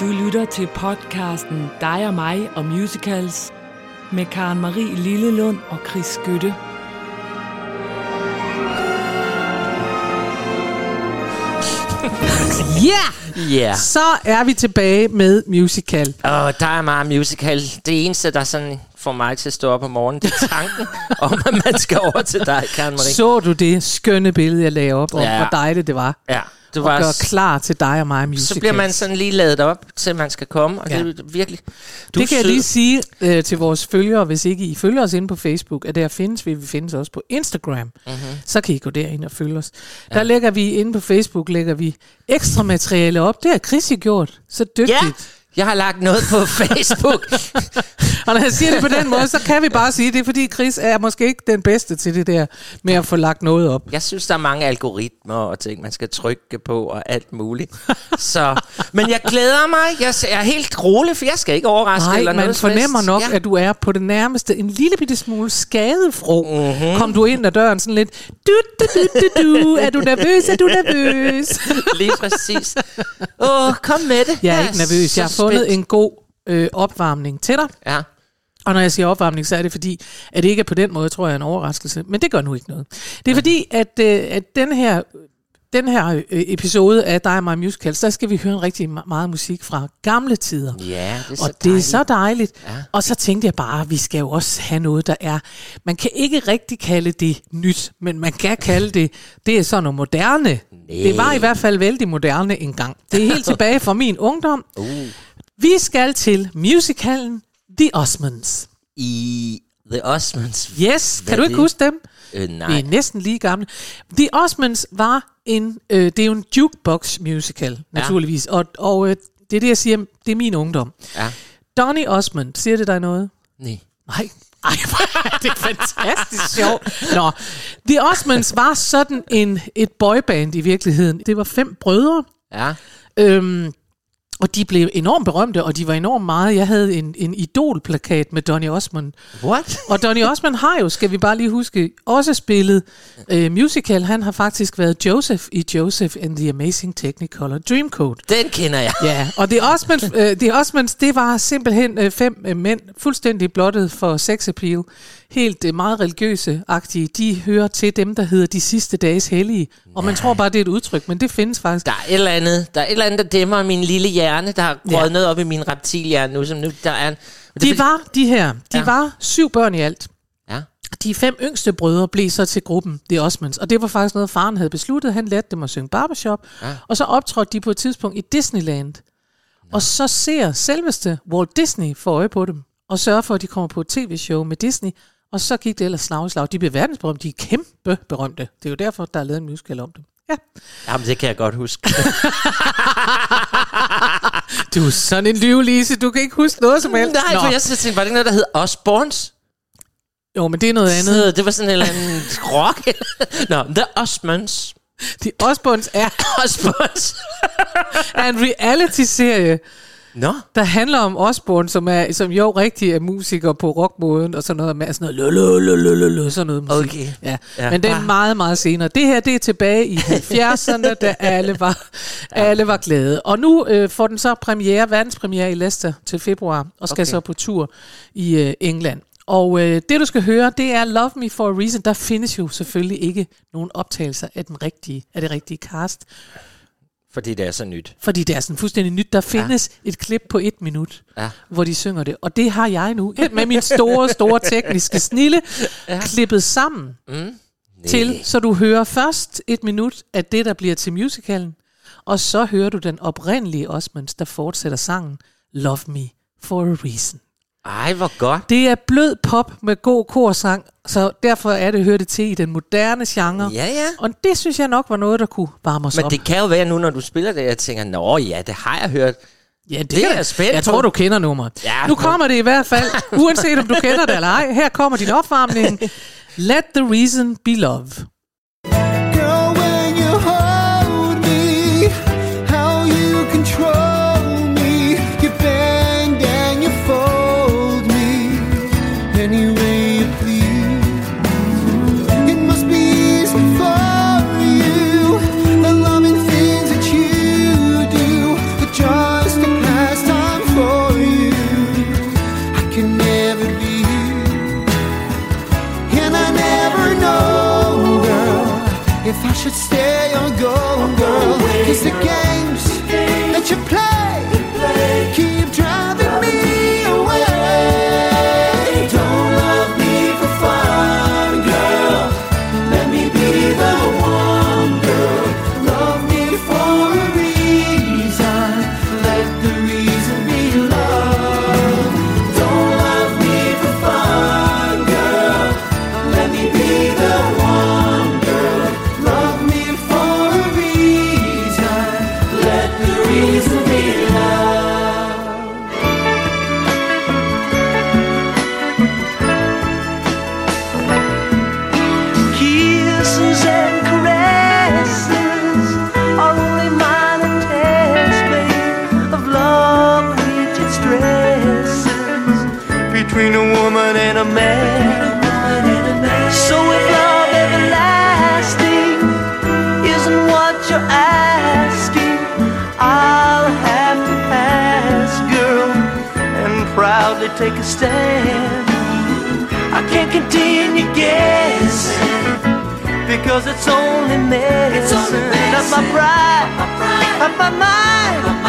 Du lytter til podcasten Dig og mig og musicals med Karen Marie Lillelund og Chris Skytte. Ja! Ja. Så er vi tilbage med musical. Og der er meget musical. Det eneste, der sådan får mig til at stå op om morgenen, det er tanken om, at man skal over til dig, Karen Marie. Så du det skønne billede, jeg lagde op, om Ja. hvor dejligt det var? Ja, det Og var gøre klar til dig og mig musical. så bliver man sådan lige ladet op, til man skal komme, og Ja. det er virkelig... Du det kan er jeg sød. lige sige øh, til vores følgere, hvis ikke I følger os inde på Facebook, at der findes vi, vi findes også på Instagram. Mhm. Mm-hmm. Så kan I gå derind og følge os. Ja. Der lægger vi inde på Facebook, lægger vi ekstra materiale op. Det har Chris jo gjort. Så dygtigt. Ja, jeg har lagt noget på Facebook. Og når jeg siger det på den måde, så kan vi bare sige, det er fordi Chris er måske ikke den bedste til det der med at få lagt noget op. Jeg synes, der er mange algoritmer og ting, man skal trykke på og alt muligt. Så, men jeg glæder mig. Jeg er helt rolig, for jeg skal ikke overraske Nej, eller man noget fornemmer nok, ja. at du er på det nærmeste en lille bitte smule skadefro. Mhm. Mm-hmm. Kom du ind ad døren sådan lidt, du, du, du, du, du, er du nervøs, er du nervøs? Lige præcis. Åh, oh, kom med det. Jeg er ikke nervøs, jeg har fundet en god øh, opvarmning til dig. Ja. Og når jeg siger opvarmning, så er det fordi, at det ikke er på den måde, tror jeg, en overraskelse. Men det gør nu ikke noget. Det er fordi, at, øh, at den her den her øh, episode af Dig og mig Musicals, der skal vi høre en rigtig meget musik fra gamle tider. Ja, det er så og det er så dejligt. Ja. Og så tænkte jeg bare, at vi skal jo også have noget, der er... Man kan ikke rigtig kalde det nyt, men man kan kalde det, det er sådan noget moderne. Det var i hvert fald vældig moderne engang. Det er helt tilbage fra min ungdom. Uh. Vi skal til musicalen The Osmonds. I The Osmonds. Yes, Hvad kan du er ikke det? huske dem? Øh, Vi nej. er næsten lige gamle. The Osmonds var en, øh, det er jo en jukebox musical, naturligvis. Og, og øh, det er det, jeg siger, det er min ungdom. Ja. Donny Osmond, siger det dig noget? Nej. Nej. Ej, hvor er det fantastisk sjovt. Nå, The Osmonds var sådan en, et boyband i virkeligheden. Det var fem brødre, Ja. øhm, og de blev enormt berømte, og de var enormt meget. Jeg havde en, en idolplakat med Donny Osmond. What? Og Donny Osmond har jo, skal vi bare lige huske, også spillet øh, musical. Han har faktisk været Joseph i Joseph and the Amazing Technicolor Dreamcoat. Den kender jeg. Ja, og The Osmonds, øh, The Osmonds det var simpelthen øh, fem øh, mænd, fuldstændig blottet for sex appeal. Helt øh, meget religiøse-agtige. De hører til dem, der hedder de sidste dages hellige. Og man tror bare, det er et udtryk, men det findes faktisk. Der er et eller andet, der er et eller andet, der dæmmer min lille hjerne, der har Ja. røget noget op i min reptilhjerne nu, som nu der er... en- Det De var de her. De Ja. var syv børn i alt. Ja. De fem yngste brødre blev så til gruppen The Osmonds, og det var faktisk noget, faren havde besluttet. Han lærte dem at synge barbershop, Ja. og så optrådte de på et tidspunkt i Disneyland. Og så ser selveste Walt Disney for øje på dem, og sørger for, at de kommer på et tv-show med Disney, og så gik det ellers slag i slag. De blev verdensberømte, de er kæmpe berømte. Det er jo derfor, der er lavet en musical om dem. Ja. Jamen, det kan jeg godt huske. Du er sådan en lyvelise, du kan ikke huske noget som helst. Nej, Nå. for jeg tænkte, var det ikke noget, der hed Osborns? Jo, men det er noget andet. Så det var sådan en eller anden rock. Nå, The Osmonds. De Osborns er, Osborns. er en reality-serie, Nå. der handler om Osborne, som, er, som jo rigtig er musiker på rockmåden, og sådan noget med sådan noget, lø, lø, lø, lø, sådan noget musik. Okay. Ja. Ja. Men det er Ah. meget, meget senere. Det her, det er tilbage i 70'erne, da alle var, alle var glade. Og nu øh, får den så premiere, verdenspremiere i Leicester til februar, og skal okay. så på tur i øh, England. Og øh, det, du skal høre, det er Love Me For A Reason. Der findes jo selvfølgelig ikke nogen optagelser af, den rigtige, af det rigtige cast. Fordi det er så nyt. Fordi det er sådan fuldstændig nyt. Der findes ja. et klip på et minut, Ja. hvor de synger det. Og det har jeg nu med min store, store tekniske snille ja. klippet sammen Mm. til, så du hører først et minut af det, der bliver til musicalen, og så hører du den oprindelige Osmonds, der fortsætter sangen Love Me For A Reason. Ej, hvor godt. Det er blød pop med god korsang, så derfor er det, hører det til i den moderne genre. Ja, ja. Og det synes jeg nok var noget, der kunne varme os Men op. det kan jo være nu, når du spiller det, jeg tænker, nå ja, det har jeg hørt. Ja, det, Det er jeg spændt Jeg tror, du kender nummeret. Ja, nu men- kommer det i hvert fald, uanset om du kender det eller ej. Her kommer din opvarmning. Let the reason be love. Between a woman and a man. So if love everlasting isn't what you're asking, I'll have to pass, girl, and proudly take a stand. I can't continue guessing because it's only medicine of my pride, of my mind.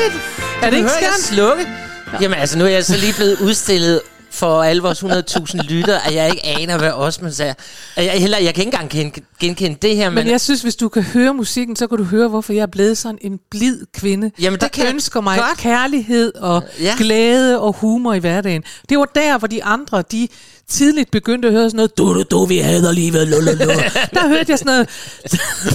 Dejligt. Er det ikke skønt? slukke? Jamen altså, nu er jeg så lige blevet udstillet for alle vores 100.000 lyttere, at jeg ikke aner, hvad Osman sagde. Jeg, heller, jeg kan ikke engang gen- genkende det her, men, Men jeg synes, hvis du kan høre musikken, så kan du høre, hvorfor jeg er blevet sådan en blid kvinde, Jamen, det der kan jeg ønsker mig godt. kærlighed og Ja. glæde og humor i hverdagen. Det var der, hvor de andre, de tidligt begyndte at høre sådan noget, du, du, du, vi hader livet, lu, lu, lu. Der hørte jeg sådan noget,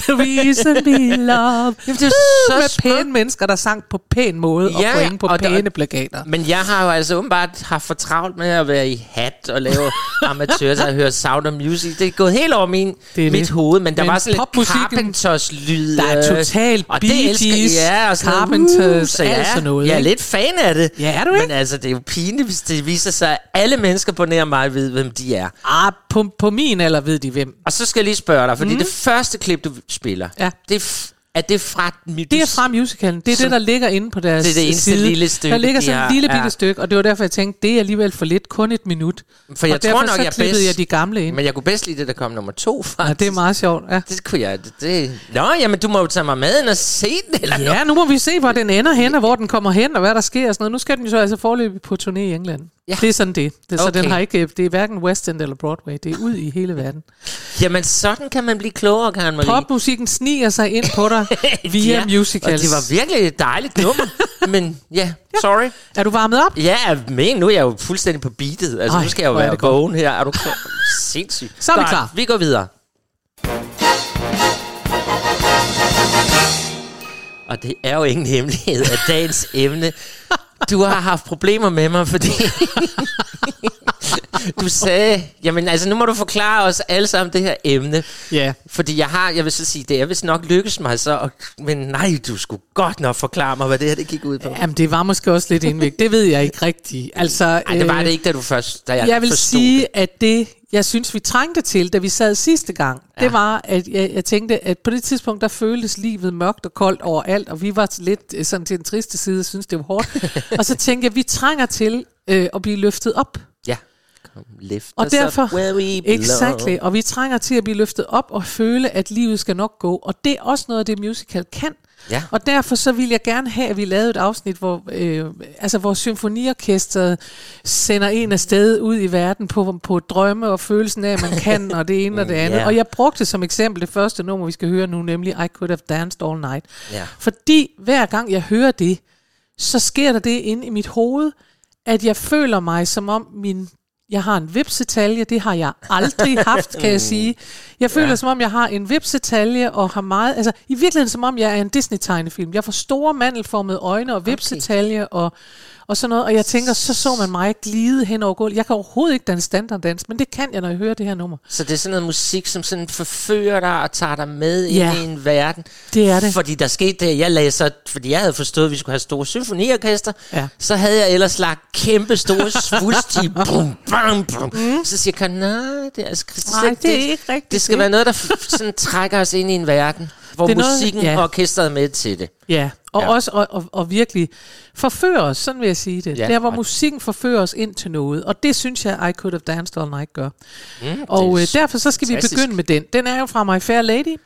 the reason we love. Jamen, det er så med pæne mennesker, der sang på pæn måde og Ja, point på og der- pæne plakater. Men jeg har jo altså åbenbart haft for travlt med at være i hat og lave amatør, så jeg hører Sound of Music. Det er gået helt over min, Det er mit det. hoved, men der Men var sådan lidt popmusikken- Carpenters lyd. Der er øh, totalt og Bee Gees, ja, og sådan Carpenters, uh, så alt sådan noget, Jeg er lidt fan af det. Ja, er du Men ikke? altså, det er jo pinligt, hvis det viser sig, at alle mennesker på nær mig ved, hvem de er. Ah, på, på min alder ved de hvem. Og så skal jeg lige spørge dig, fordi mm. det første klip, du spiller, Ja. det er, er det fra... Det er fra musicalen. Det er Som- det, der ligger inde på deres Det er det eneste side. lille stykke, Der ligger sådan et lille bitte ja. stykke, og det var derfor, jeg tænkte, det er alligevel for lidt, kun et minut. For jeg og tror nok, så jeg bedst- jeg de gamle ind. Men jeg kunne bedst lide det, der kom nummer to, faktisk. Ja, det er meget sjovt. Ja. Det kunne jeg... Det, det. Nå, jamen, du må jo tage mig med ind og se den, eller noget. ja, nu må vi se, hvor den ender hen, og hvor den kommer hen, og hvad der sker og sådan noget. Nu skal den jo så altså forløbig på turné i England. Ja. Det er sådan det. det så Okay. den har ikke, det er hverken West End eller Broadway. Det er ud i hele verden. Jamen, sådan kan man blive klogere, Karen Marie. Popmusikken sniger sig ind på dig via Ja, musicals. Og det var virkelig et dejligt nummer. men ja, sorry. Er du varmet op? Ja, men nu er jeg jo fuldstændig på beatet. Altså, Ej, nu skal jeg jo være vågen her. Er du klar? Sindssygt. Så er vi klar. Vi går videre. Og det er jo ingen hemmelighed, at dagens emne... Du har haft problemer med mig, fordi... du sagde... Jamen, altså, nu må du forklare os alle sammen det her emne. Ja. Fordi jeg har, jeg vil så sige, det er vist nok lykkes mig så, og, men nej, du skulle godt nok forklare mig, hvad det her det gik ud på. Jamen, det var måske også lidt indvægt. Det ved jeg ikke rigtigt. Altså, Nej, det var øh, det ikke, da du først, da jeg, Jeg vil sige, det. at det, jeg synes, vi trængte til, da vi sad sidste gang, ja. det var, at jeg, jeg tænkte, at på det tidspunkt, der føltes livet mørkt og koldt overalt, og vi var lidt øh, sådan til den triste side, og synes det var hårdt. og så tænkte jeg, at vi trænger til øh, at blive løftet op. Lift Og derfor, up where we belong. exactly, og vi trænger til at blive løftet op og føle, at livet skal nok gå. Og det er også noget af det, musical kan. Ja. Og derfor så vil jeg gerne have, at vi lavede et afsnit, hvor, øh, altså, hvor symfoniorkestret sender en afsted ud i verden på, på drømme og følelsen af, at man kan, og det ene og det andet. Ja. Og jeg brugte som eksempel det første nummer, vi skal høre nu, nemlig I Could Have Danced All Night. Ja. Fordi hver gang jeg hører det, så sker der det inde i mit hoved, at jeg føler mig som om min jeg har en vipsetalje, det har jeg aldrig haft, kan jeg sige. Jeg føler ja. som om, jeg har en vipsetalje og har meget, altså i virkeligheden som om, jeg er en Disney-tegnefilm. Jeg får store mandelformede øjne og vipsetalje og, og sådan noget. Og jeg tænker, så så man mig glide hen over gulvet. Jeg kan overhovedet ikke danse standarddans, men det kan jeg, når jeg hører det her nummer. Så det er sådan noget musik, som sådan forfører dig og tager dig med Ja. ind i en verden. Det er det. Fordi der skete det, jeg læser, fordi jeg havde forstået, at vi skulle have store symfoniorkester, Ja. så havde jeg ellers lagt kæmpe store svulstige, bum, bum, bum. Mm. Så siger jeg, nej, det er, altså, det, Nej, det er ikke rigtigt, Det skal det. være noget, der sådan trækker os ind i en verden, hvor Det er noget- musikken ja. og orkestret er med til det. Ja, og Ja. ja. også og, og, og virkelig forfører os, sådan vil jeg sige det. Ja, Ja, der, hvor musikken forfører os ind til noget. Og det synes jeg, I Could Have Danced All Night gør. Mm, Og det øh, er derfor så skal fantastisk. vi begynde med den. Den er jo fra My Fair Lady,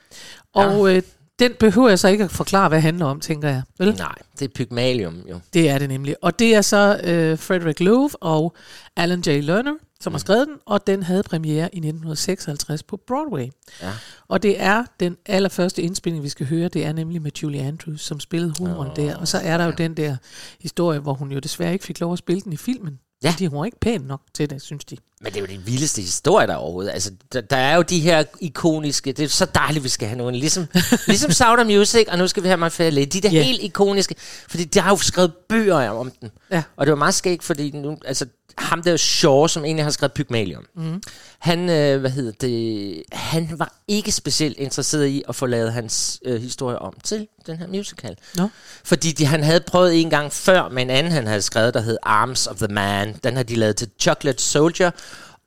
og øh, den behøver jeg så ikke at forklare, hvad det handler om, tænker jeg. Vel? Nej, det er Pygmalium jo. Det er det nemlig. Og det er så øh, Frederick Lowe og Alan J. Lerner, som har skrevet den, og den havde premiere i 1956 på Broadway. Ja. Og det er den allerførste indspilning, vi skal høre, det er nemlig med Julie Andrews, som spillede humoren oh, der. Og så er der jo den der historie, hvor hun jo desværre ikke fik lov at spille den i filmen. Ja. Hun var ikke pæn nok til det, synes de. Men det er jo de vildeste historier, der er overhovedet. Altså, der, der er jo de her ikoniske... Det er så dejligt, vi skal have nogen. Ligesom, ligesom Sound of Music, og nu skal vi have Fair Lady. De der Ja. helt ikoniske... Fordi de har jo skrevet bøger om den. Ja. Og det var meget skægt, fordi nu, altså, ham der Shaw, som egentlig har skrevet Pygmalion, mm. han, øh, hvad hedder det, han var ikke specielt interesseret i at få lavet hans øh, historie om til den her musical. Nå. Fordi de, han havde prøvet en gang før med en anden, han havde skrevet, der hed Arms of the Man. Den har de lavet til Chocolate Soldier.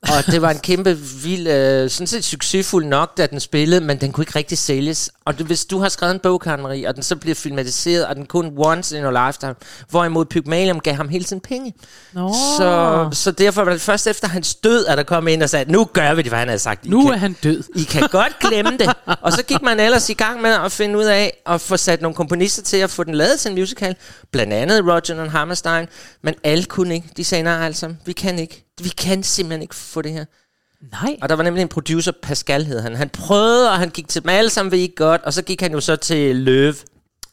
Og det var en kæmpe vild, øh, sådan set succesfuld nok, da den spillede, men den kunne ikke rigtig sælges. Og det, hvis du har skrevet en bog, Karen Marie, og den så bliver filmatiseret, og den kun once in a lifetime, hvorimod Pygmalion gav ham hele tiden penge. Nå. Så, så derfor var det først efter hans død, at der kom ind og sagde, nu gør vi det, hvad han havde sagt. I Nu kan- er han død. i kan godt glemme det. Og så gik man ellers i gang med at finde ud af at få sat nogle komponister til at få den lavet til en musical. Blandt andet Roger og Hammerstein. Men alle kunne ikke. De sagde, nej altså, vi kan ikke. Vi kan simpelthen ikke få det her. Nej. Og der var nemlig en producer, Pascal hed han. Han prøvede, og han gik til dem alle sammen, ved I ikke godt. Og så gik han jo så til Løve,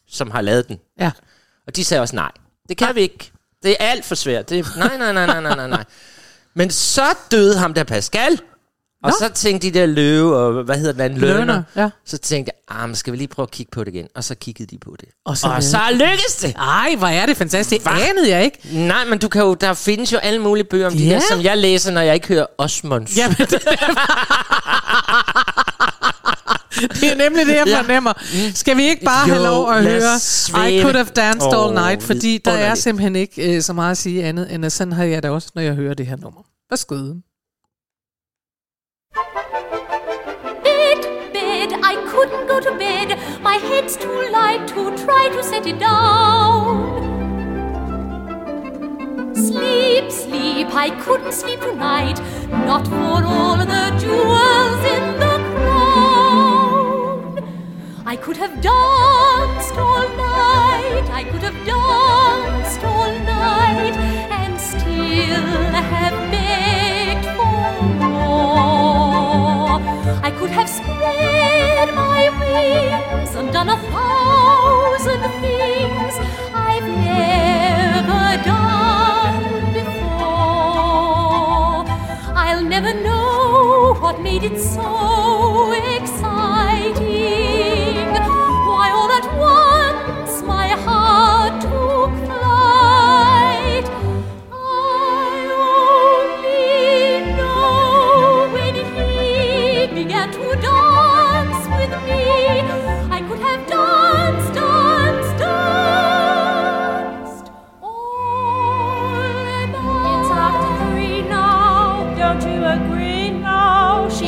som har lavet den. Ja. Og de sagde også nej. Det kan vi ikke. Det er alt for svært. Det er, nej, nej, nej, nej, nej, nej, nej. Men så døde ham der Pascal. Og Nå. så tænkte de der løve, og hvad hedder den anden, Lerner, Lerner. ja. Så tænkte jeg, ah, men skal vi lige prøve at kigge på det igen? Og så kiggede de på det. Og så og så lykkedes det! Ej, hvor er det fantastisk. Det anede jeg ikke. Nej, men du kan jo, der findes jo alle mulige bøger om de Ja. der, som jeg læser, når jeg ikke hører Osmonds. Jamen, det, det er nemlig det, jeg Ja. fornemmer. Skal vi ikke bare Jo, have lov at høre svæve. I Could Have Danced All Åh, Night, fordi der er vidunderligt. simpelthen ikke øh, så meget at sige andet, end at sådan har jeg det også, når jeg hører det her nummer. Værsgo. Head's too light to try to set it down. Sleep, sleep, I couldn't sleep tonight. Not for all the jewels in the crown. I could have danced all night. I could have danced all night and still have I could have spread my wings and done a thousand things I've never done before. I'll never know what made it so exciting.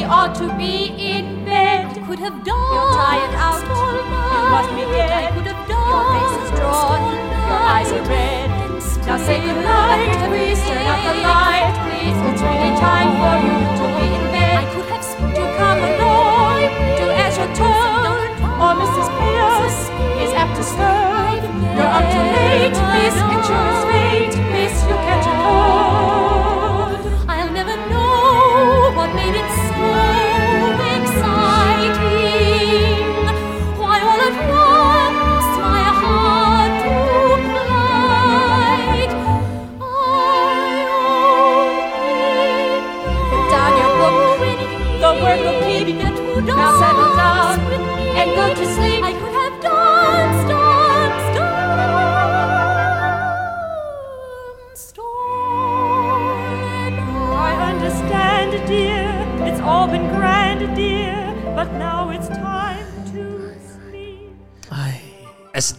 Ought to be in bed. I could have danced. You're tired out. All night. You must be dead. I could have danced. Your face is drawn. Your eyes are red. Now say goodnight. Please turn out the light. Please, it's really time for you to be in bed. I could have to come along to answer your tone. Or Mrs. Pierce is apt to stir. You're up too late. Miss ensures fate. Miss, you catch a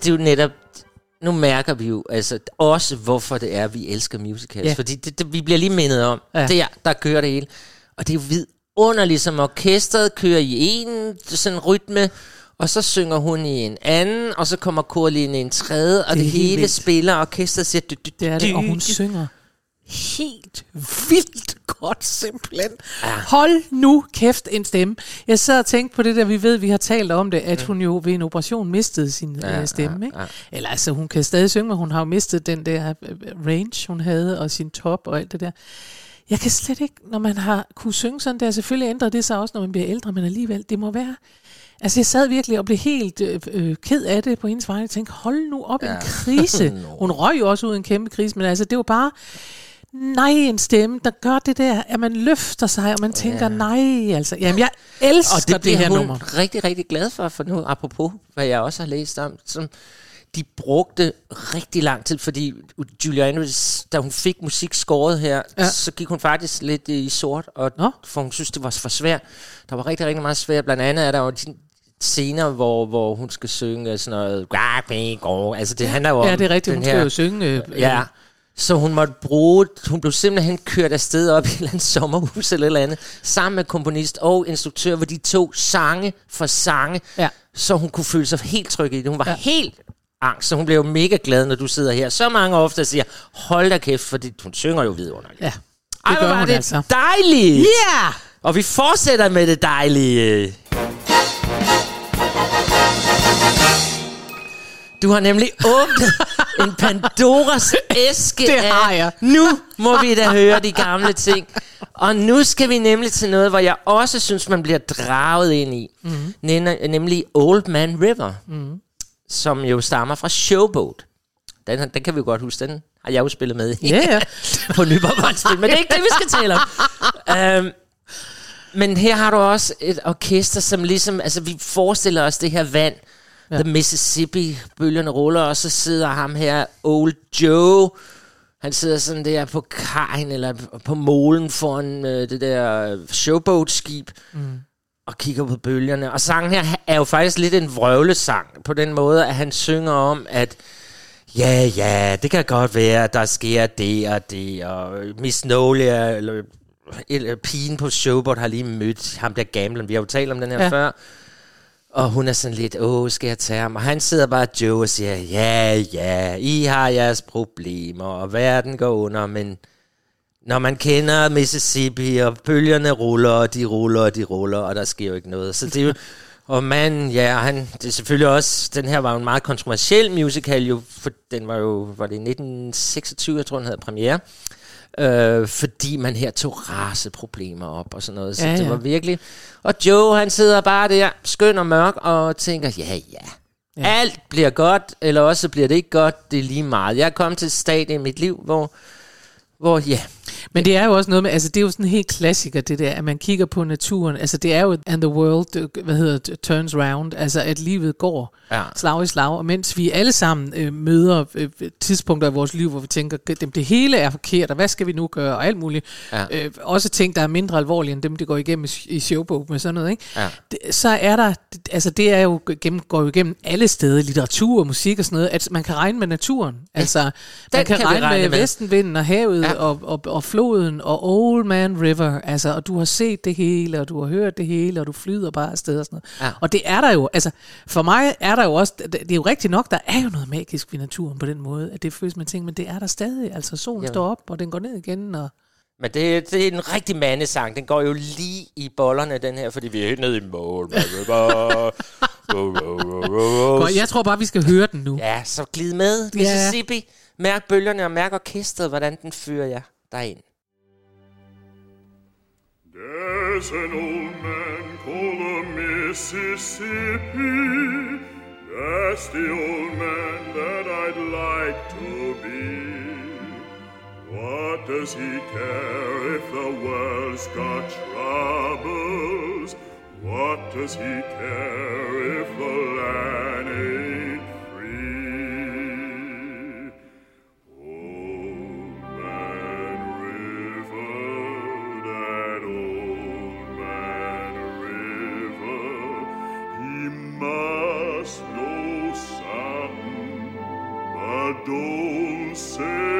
det er jo netop... Nu mærker vi jo altså også, hvorfor det er, vi elsker musicals. Ja. Fordi det, det, vi bliver lige mindet om, Ja. der, der kører det hele. Og det er jo vidunderligt, som orkestret kører i en sådan rytme, og så synger hun i en anden, og så kommer korlinjen i en tredje, og Det det, hele vildt. spiller, og orkestret siger... Det er det, og hun synger helt vildt godt simpelthen. Ja. Hold nu kæft en stemme. Jeg sad og tænkte på det der, vi ved, vi har talt om det, at hun jo ved en operation mistede sin ja, Ja, stemme. ja, Ikke? ja. Eller altså, hun kan stadig synge, men hun har jo mistet den der øh, range, hun havde, og sin top og alt det der. Jeg kan slet ikke, når man har kunne synge sådan der, selvfølgelig ændrer det sig også, når man bliver ældre, men alligevel, det må være... Altså, jeg sad virkelig og blev helt øh, øh, ked af det på hendes vej. Jeg tænkte, hold nu op, ja. en krise. Hun røg jo også ud en kæmpe krise, men altså, det var bare... Nej, en stemme, der gør det der, at man løfter sig, og man tænker, nej, altså. Jamen, jeg elsker Og det det, bliver her hun nummer. rigtig, rigtig glad for, for nu, apropos, hvad jeg også har læst om, som de brugte rigtig lang tid, fordi Julie Andrews, da hun fik musik skåret her, Ja. så gik hun faktisk lidt i sort, og Nå. for hun synes, det var for svært. Der var rigtig, rigtig meget svært. Blandt andet er der jo de scener, hvor, hvor hun skal synge sådan noget, altså det handler jo om Ja, det er rigtigt, hun skal jo synge. Øh, Ja, så hun måtte bruge, hun blev simpelthen kørt afsted op i et eller andet sommerhus eller et eller andet, sammen med komponist og instruktør, hvor de tog sange for sange, Ja. så hun kunne føle sig helt tryg i det. Hun var Ja. ja. helt angst, så hun blev jo mega glad, når du sidder her. Så mange ofte siger, hold da kæft, fordi hun synger jo vidunderligt. Ja, det Ej, gør var hun det altså. dejligt! Yeah! Og vi fortsætter med det dejlige. Du har nemlig åbnet en Pandoras æske Det af, har jeg. Nu må vi da høre de gamle ting. Og nu skal vi nemlig til noget, hvor jeg også synes, man bliver draget ind i. Mm. Nemlig Old Man River, mm. som jo stammer fra Showboat. Den, den kan vi jo godt huske, den har jeg jo spillet med i Ja, ja. på Nyborg men det er ikke det, vi skal tale om. um, men her har du også et orkester, som ligesom, altså vi forestiller os det her vand, ja. The Mississippi, bølgerne ruller, og så sidder ham her, Old Joe, han sidder sådan der på kajen, eller på molen foran øh, det der showboat-skib, mm. og kigger på bølgerne. Og sangen her er jo faktisk lidt en vrøvlesang, på den måde, at han synger om, at ja, ja, det kan godt være, at der sker det og det, og Miss Nolia, eller, eller pigen på showboat, har lige mødt ham der gamblen. Vi har jo talt om den her ja. før. Og hun er sådan lidt, åh, skal jeg tage ham? Og han sidder bare Joe og siger, ja, ja, I har jeres problemer, og verden går under, men når man kender Mississippi, og bølgerne ruller, og de ruller, og de ruller, og der sker jo ikke noget. Så det er jo, og manden, ja, han, det er selvfølgelig også, den her var jo en meget kontroversiel musical, jo, for den var jo, var det i 1926, jeg tror, den havde premiere, øh, fordi man her tog raceproblemer op og sådan noget. Så Ja, det ja. var virkelig... Og Joe, han sidder bare der, skøn og mørk, og tænker, ja, ja, Ja. ja. alt bliver godt, eller også bliver det ikke godt, det er lige meget. Jeg er kommet til et stadie i mit liv, hvor, hvor ja, Men det er jo også noget med, altså det er jo sådan en helt klassiker, det der, at man kigger på naturen. Altså det er jo, and the world, hvad hedder det, turns round, altså at livet går Ja. slag i slag. Og mens vi alle sammen øh, møder øh, tidspunkter i vores liv, hvor vi tænker, dem det hele er forkert, og hvad skal vi nu gøre, og alt muligt. Ja. Øh, også ting, der er mindre alvorlige end dem, det går igennem i, i showbog med sådan noget, ikke? Ja. Det, så er der, altså det er jo gennem, går jo igennem alle steder, litteratur, musik og sådan noget, at man kan regne med naturen. Altså, man Den kan, kan regne, regne med, med. vestenvinden og havet ja. Ja. og, og, og floden og Old Man River, altså, og du har set det hele, og du har hørt det hele, og du flyder bare afsted og sådan noget. Ja. Og det er der jo, altså, for mig er der jo også, det det er jo rigtigt nok, der er jo noget magisk ved naturen på den måde, at det føles man tænker, men det er der stadig, altså solen Jamen. står op, og den går ned igen, og Men det, det er en rigtig mandesang. Den går jo lige i bollerne, den her, fordi vi er helt nede i mål. Jeg tror bare, vi skal høre den nu. Ja, så glid med, Ja. Mississippi. Mærk bølgerne og mærk orkestret, hvordan den fører jer There's an old man called Mississippi. That's the old man that I'd like to be. What does he care if the world's got troubles? What does he care if the land ain't Don't say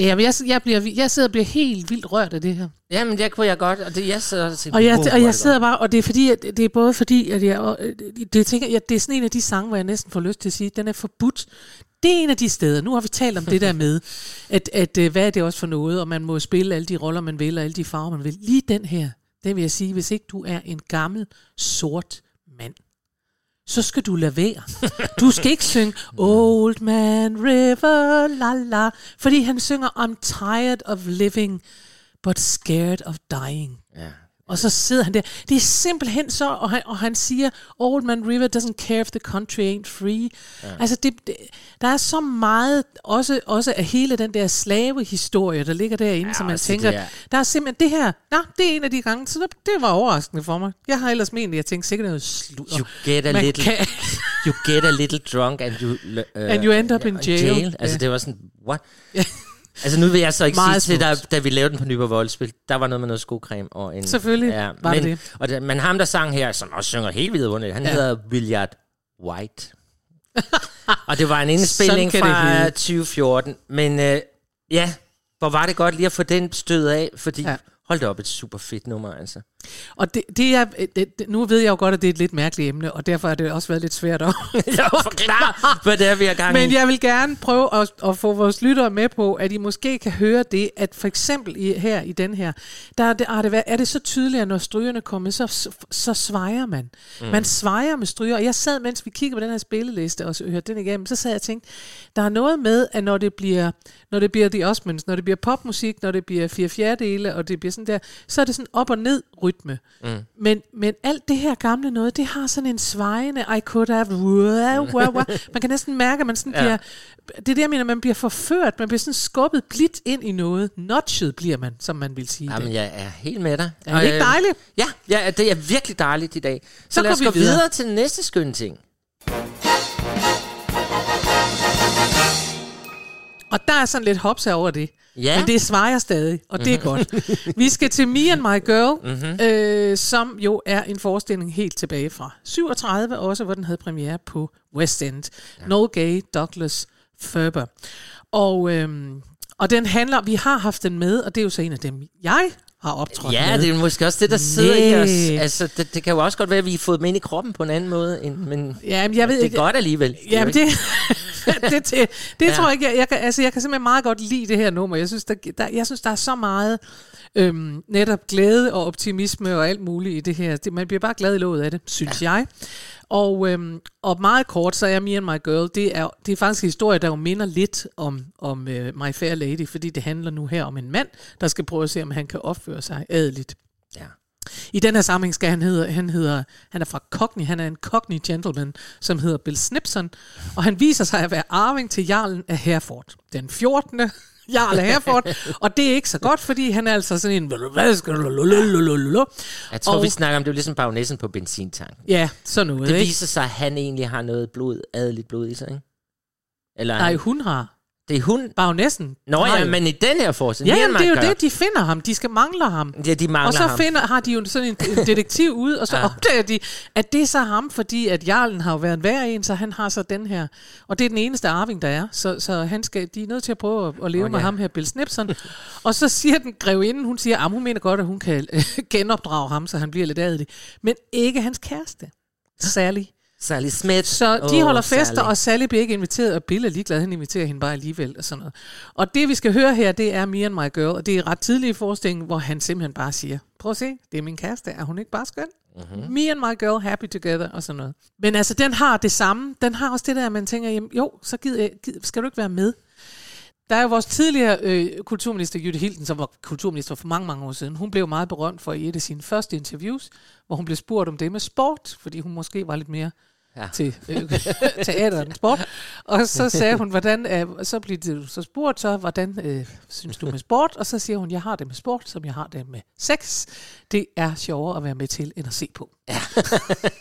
Jeg, jeg, jeg, jeg, bliver, jeg sidder og bliver helt vildt rørt af det her. Jamen, det kunne jeg godt, og det, jeg sidder og siger, Og jeg, "Wow, og jeg sidder bare, og det er fordi, at, det er både fordi, at jeg, og, øh, det, tænker, jeg, det er sådan en af de sange, hvor jeg næsten får lyst til at sige, at den er forbudt. Det er en af de steder, nu har vi talt om det der med, at, at øh, hvad er det også for noget, og man må spille alle de roller, man vil, og alle de farver, man vil. Lige den her, den vil jeg sige, hvis ikke du er en gammel, sort mand, så skal du lade være. Du skal ikke synge Old Man River, la la, fordi han synger I'm tired of living, but scared of dying. Ja. Og så sidder han der. Det er simpelthen så, og han, og han siger, Old Man River doesn't care if the country ain't free. Ja. Altså, det, det, der er så meget, også, også af hele den der slavehistorie, der ligger derinde, ja, som man også tænker, det er- der er simpelthen det her, nå, det er en af de gange, så det, det var overraskende for mig. Jeg har ellers ment, at jeg tænkte sikkert noget sludder. You get a Man little, kan- you get a little drunk, and you, uh, And you end up in jail. Altså, Ja. det var sådan, what? Altså, nu vil jeg så ikke Meget sige til dig, da vi lavede den på Nyborg Voldspil, der var noget med noget skocreme og en... Selvfølgelig var det men, det. Og det, men ham, der sang her, som også synger helt vidunderligt, han Ja. ja. hedder Williard White. og det var en indspilning fra hedde. 2014. Men øh, ja, hvor var det godt lige at få den stød af, fordi Ja. ja. hold da op, et super fedt nummer, altså. Og det, det er, det, det, nu ved jeg jo godt, at det er et lidt mærkeligt emne, og derfor har det også været lidt svært at forklare, hvad det er, vi har gang i. Men jeg vil gerne prøve at, at få vores lyttere med på, at I måske kan høre det, at for eksempel i, her i den her, der er det, er, det, er det så tydeligt, at når strygerne kommer, så, så, så svejer man. Mm. Man svejer med stryger, og jeg sad, mens vi kiggede på den her spilleliste og hørte den igennem, så sad jeg og tænkte, der er noget med, at når det bliver, når det bliver The Osmonds, når det bliver popmusik, når det bliver fire fjerdedele, og det bliver sådan der, så er det sådan op og ned rytme. Mm. Men, men alt det her gamle noget, det har sådan en svejende, I could have, wow, wow, wow. man kan næsten mærke, at man sådan ja. bliver, det er det, jeg mener, man bliver forført, man bliver sådan skubbet blidt ind i noget. Notchet bliver man, som man vil sige Jamen, det. jeg er helt med dig. Er det ikke øh, dejligt? Ja, ja, det er virkelig dejligt i dag. Så, Så lad os vi gå videre. videre til næste skønne ting. Og der er sådan lidt hops over det. Ja. Men det svarer stadig, og det er godt. Vi skal til Me and My Girl, Mhm. mm-hmm. øh, som jo er en forestilling helt tilbage fra 37 også, hvor den havde premiere på West End. Ja. Noel Gay, Douglas Ferber. Og, øhm, og den handler, vi har haft den med, og det er jo så en af dem, jeg har optrådt Ja, med. det er måske også det, der sidder i os. Næh. Altså, det, det kan jo også godt være, at vi har fået dem ind i kroppen på en anden måde, end, men Ja, men jeg ved det er ikke, godt alligevel. Ja, men det, det, det, det Ja. tror jeg ikke, jeg, jeg, altså, jeg kan simpelthen meget godt lide det her nummer. Jeg synes, der, der, jeg synes, der er så meget øhm, netop glæde og optimisme og alt muligt i det her. Det, man bliver bare glad i låget af det, synes ja. jeg. Og, øhm, og meget kort, så er Me and My Girl, det er, det er faktisk en historie, der jo minder lidt om, om uh, My Fair Lady, fordi det handler nu her om en mand, der skal prøve at se, om han kan opføre sig adeligt. Ja. I den her sammenhæng skal han hedder, han hedder, han er fra Cockney, han er en Cockney gentleman, som hedder Bill Snipson, og han viser sig at være arving til jarlen af Hereford. Den 14. jarl af Hereford, og det er ikke så godt, fordi han er altså sådan en... Hvad skal du... Jeg tror, Og- vi snakker om, det er ligesom bagnæssen på benzintanken. Ja, sådan noget, Det ikke? viser sig, at han egentlig har noget blod, adeligt blod i sig, ikke? Eller Nej, hun har. Det er hun. Bagnæssen. Nå ja, men i den her forskning, Ja, jamen, det er jo det, de finder ham. De skal mangle ham. Ja, de mangler og så ham. finder, har de jo sådan en, en detektiv ud, og så Ja. ja. opdager de, at det er så ham, fordi at Jarlen har jo været en værre en, så han har så den her. Og det er den eneste arving, der er. Så, så han skal, de er nødt til at prøve at, at leve Okay. med ham her, Bill Snipson. og så siger den grevinde, hun siger, at hun mener godt, at hun kan øh, genopdrage ham, så han bliver lidt adelig. Men ikke hans kæreste. Sally. Sally Smith. Så de Åh, holder fester, Sally. og Sally bliver ikke inviteret, og Bill er ligeglad, han inviterer hende bare alligevel og sådan noget. Og det vi skal høre her, det er Me and My Girl, og det er ret tidligt i forestillingen, hvor han simpelthen bare siger, prøv at se, det er min kæreste, er hun ikke bare skøn? Mm-hmm. Me and my girl, happy together, og sådan noget. Men altså, den har det samme, den har også det der, at man tænker, jamen, jo, så gider, jeg- gider, skal du ikke være med? Der er jo vores tidligere øh, kulturminister, Jytte Hilden, som var kulturminister for mange, mange år siden. Hun blev meget berømt for i et af sine første interviews, hvor hun blev spurgt om det med sport, fordi hun måske var lidt mere Ja. til øh, teater sport. Og så sagde hun, hvordan, øh, så blev det så spurgt så, hvordan øh, synes du med sport? Og så siger hun, jeg har det med sport, som jeg har det med sex. Det er sjovere at være med til, end at se på. Ja.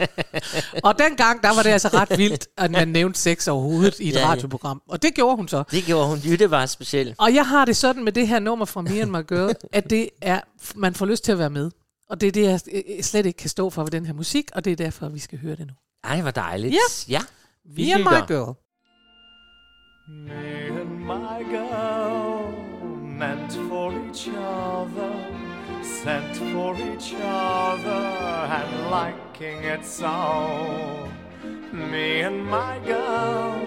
og dengang, der var det altså ret vildt, at man nævnte sex overhovedet i et Ja, radioprogram. Og det gjorde hun så. Det gjorde hun. Jytte var speciel. Og jeg har det sådan med det her nummer fra Me and My Girl, at det er, man får lyst til at være med. Og det er det, jeg øh, slet ikke kan stå for ved den her musik, og det er derfor, vi skal høre det nu. Ej, hvor dejligt. Ja. ja. Vi Me and. My Girl. Me and my girl, meant for each other, sent for each other, and liking it so. Me and my girl,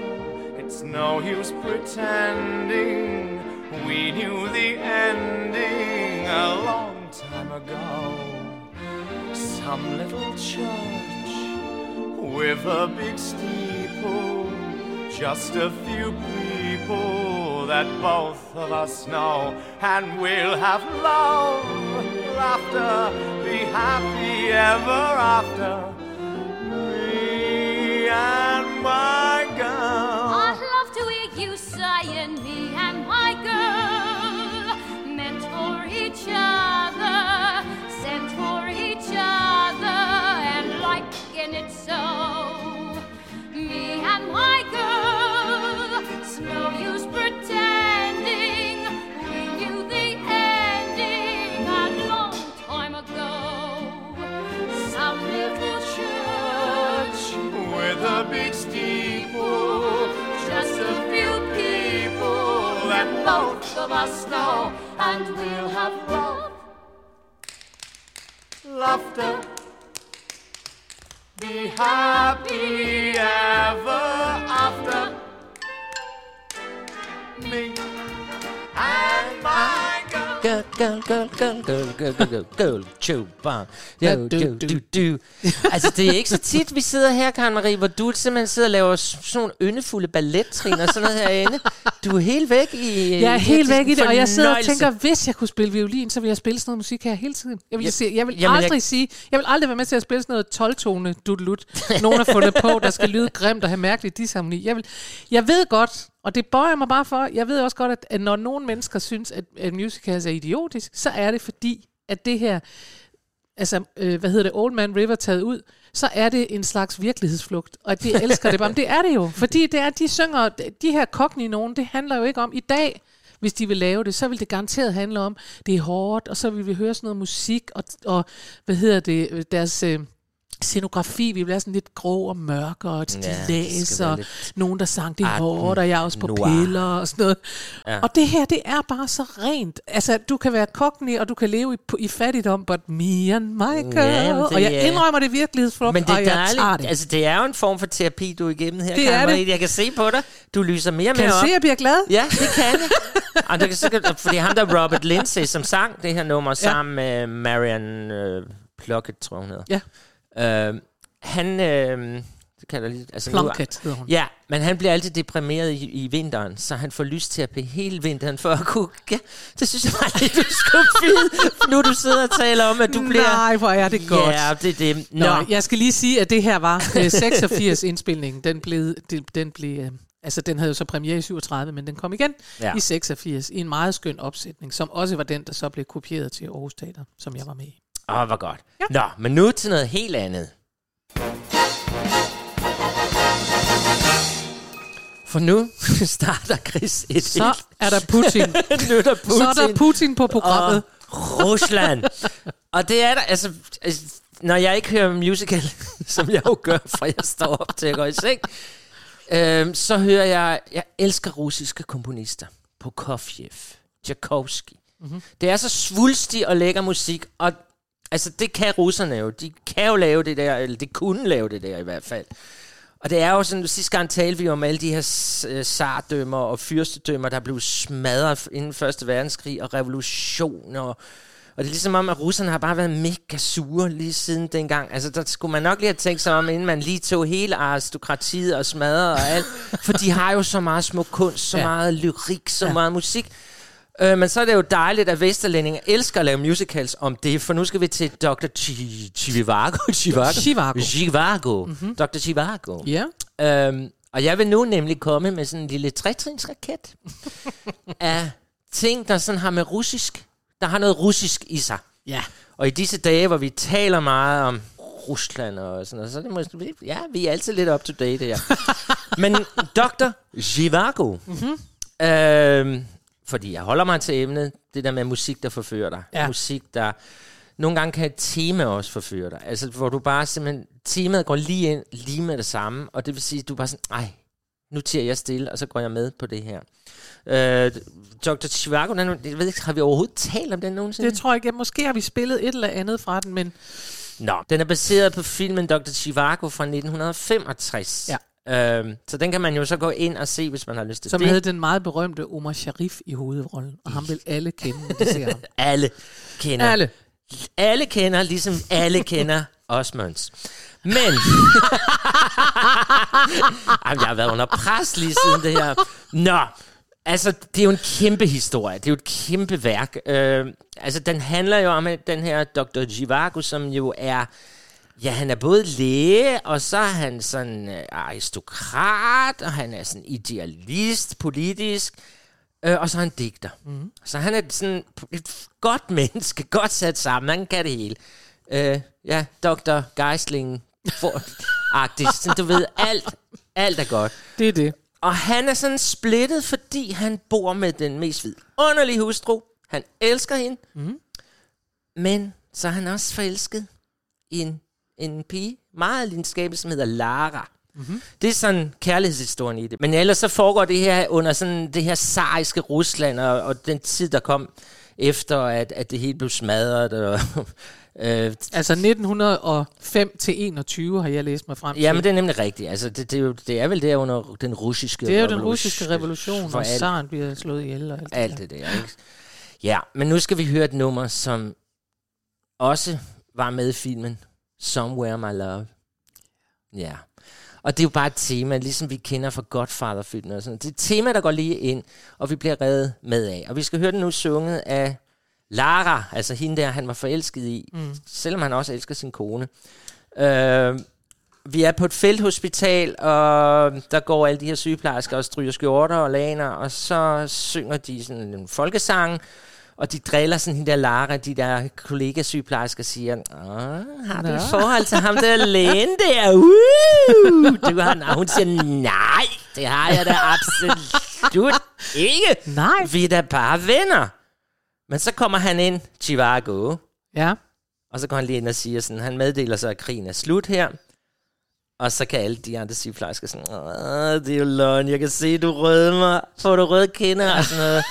it's no use pretending. We knew the ending a long time ago. Some little church with a big steeple, just a few people that both of us know, and we'll have love, laughter, be happy ever after. Me and my girl. I'd love to hear you saying me big steeple, just a few people that both of us know, and we'll have love, laughter, be happy ever after. Me and my girl. Girl, girl, girl, girl, girl, girl, girl, Bond. Do, do, do, do. Altså, det er ikke så tit, vi sidder her, Karen Marie, hvor du simpelthen sidder og laver sådan nogle yndefulde ballettrin og sådan noget herinde. Du er helt væk i... Jeg er helt væk i det, og jeg sidder og tænker, hvis jeg kunne spille violin, så ville jeg spille sådan noget musik her hele tiden. Jeg vil, sige, jeg vil jamen, jeg- aldrig sige, jeg vil aldrig være med til at spille sådan noget 12-tone dudelut. Nogen har fundet på, der skal lyde grimt og have mærkelig disharmoni. Jeg, vil, jeg ved godt, og det bøjer mig bare for, jeg ved også godt, at, at når nogle mennesker synes, at, at musicals er idiotisk, så er det fordi, at det her, altså, øh, hvad hedder det, Old Man River taget ud, så er det en slags virkelighedsflugt, og at de elsker det bare. Men det er det jo, fordi det er, de synger, de her cockney nogen, det handler jo ikke om i dag, hvis de vil lave det, så vil det garanteret handle om, det er hårdt, og så vil vi høre sådan noget musik, og, og hvad hedder det, deres øh, scenografi, vi bliver sådan lidt grå og mørk, og et Ja, skal være og lidt nogen, der sang, det hårdt, og jeg er også på noir. piller, og sådan noget. Ja. Ja. Og det her, det er bare så rent. Altså, du kan være cockney, og du kan leve i, i fattigdom, but me and my girl. Ja, det og jeg er- indrømmer det virkelighedsflugt, Men det er og jeg tager det. Altså, det er jo en form for terapi, du er igennem her, Det Karen er det. Jeg kan se på dig. Du lyser mere og kan mere du op. se, at jeg bliver glad? Ja, det kan jeg. Og det kan sikkert, fordi ham der Robert Lindsay, som sang det her nummer sammen med Marian øh, Pluckett, tror jeg, hun hedder. Ja. Øh, han, øh, Det kan der lige, altså Plunkett hedder hun. Ja, men han bliver altid deprimeret i, i vinteren, så han får lyst til at blive hele vinteren for at kunne... Ja, det synes jeg bare lidt, vide, nu du sidder og taler om, at du bliver... Nej, hvor er det godt. Ja, det er det. Nå, Nå, jeg skal lige sige, at det her var øh, 86 indspilningen. Den blev, den, den blev øh, altså den havde jo så premiere i 37, men den kom igen ja. i 86 i en meget skøn opsætning, som også var den, der så blev kopieret til Aarhus Teater, som jeg var med i. Åh, hvor godt. Ja. Nå, men nu til noget helt andet. For nu starter Chris et Så helt... er der Putin. nu er der Putin. Så er der Putin på programmet. Og Rusland. og det er der, altså, altså, når jeg ikke hører musical, som jeg jo gør, for jeg står op til at gå i seng, øhm, så hører jeg, jeg elsker russiske komponister. Prokofjev, Tchaikovsky. Mm-hmm. Det er så svulstig og lækker musik, og altså, det kan russerne jo. De kan jo lave det der, eller de kunne lave det der i hvert fald. Og det er jo sådan, sidste gang talte vi om alle de her øh, sardømmer og fyrstedømmer, der blev smadret inden Første Verdenskrig, og revolution, og, og det er ligesom om, at russerne har bare været mega sure lige siden dengang. Altså, der skulle man nok lige have tænkt sig om, inden man lige tog hele aristokratiet og smadrede og alt. For de har jo så meget smuk kunst, så ja. Meget lyrik, så. Ja. meget musik. Øh, men så er det jo dejligt, at Vesterlændinge elsker at lave musicals om det, for nu skal vi til Dr. Chi- Chivago. Chivago. Chivago. Chivago. Mm-hmm. Dr. Chivago. Ja. Øhm, og jeg vil nu nemlig komme med sådan en lille trætrinsraket af ting, der sådan har med russisk, der har noget russisk i sig. Ja. Og i disse dage, hvor vi taler meget om Rusland og sådan noget, så er det måske, ja, vi er altid lidt up to date her. Men Dr. Zhivago, mm-hmm. øhm, fordi jeg holder mig til emnet, det der med musik, der forfører dig. Ja. Musik, der nogle gange kan et tema også forføre dig. Altså, hvor du bare simpelthen, temaet går lige ind, lige med det samme, og det vil sige, at du bare sådan, ej, nu tiger jeg stille, og så går jeg med på det her. Øh, Dr. Chivago, den, jeg ved ikke, har vi overhovedet talt om den nogensinde? Det tror jeg ikke. Måske har vi spillet et eller andet fra den, men Nå, den er baseret på filmen Dr. Chivago fra 1965. Ja. Øhm, så den kan man jo så gå ind og se, hvis man har lyst til som det. havde den meget berømte Omar Sharif i hovedrollen. Og ham vil alle kende, når de ser ham. Alle kender. Alle. Alle kender, ligesom alle kender Osmonds. Men... Jamen, jeg har været under pres lige siden det her. Nå, altså, det er jo en kæmpe historie. Det er jo et kæmpe værk. Øh, altså, den handler jo om den her Dr. Jivago, som jo er... Ja, han er både læge, og så er han sådan øh, aristokrat, og han er sådan idealist politisk, øh, og så er han digter. Mm. Så han er sådan et godt menneske, godt sat sammen, han kan det hele. Øh, ja, Dr. Geisling, for, agtigt, du ved, alt, alt er godt. Det er det. Og han er sådan splittet, fordi han bor med den mest vidunderlige hustru. Han elsker hende. Mm. Men så er han også forelsket i en, en pige, meget lidenskabelig, som hedder Lara. Mm-hmm. Det er sådan kærlighedshistorien i det. Men ellers så foregår det her under sådan det her sariske Rusland, og, og den tid, der kom efter, at, at det hele blev smadret. Og, øh, Altså 1905 til 21 har jeg læst mig frem til. Ja, men det er nemlig rigtigt. Altså, det, det, er jo, det er vel der under den russiske det er jo den revolution- russiske revolution, alt, zaren bliver slået ihjel og alt, alt det der. Ikke? Ja, men nu skal vi høre et nummer, som også var med i filmen Somewhere My Love. Ja. Og det er jo bare et tema, ligesom vi kender fra Godfather-filmen og sådan Det er et tema, der går lige ind, og vi bliver reddet med af. Og vi skal høre den nu sunget af Lara, altså hende der, han var forelsket i, mm. selvom han også elsker sin kone. Øh, vi er på et felthospital, og der går alle de her sygeplejersker og stryger skjorter og laner, og så synger de sådan en folkesang, og de driller sådan hende der Lara, de der kollega-sygeplejersker siger, Åh, har du et forhold til ham der lægen der? Uh! Du har, og hun siger, nej, det har jeg da absolut ikke. Nej. Vi er da bare venner. Men så kommer han ind, Chivago, Ja. og så går han lige ind og siger sådan, han meddeler sig, at krigen er slut her. Og så kan alle de andre sygeplejersker sådan, Åh, det er jo løgn, jeg kan se, du røde mig. Får du røde kinder og sådan noget.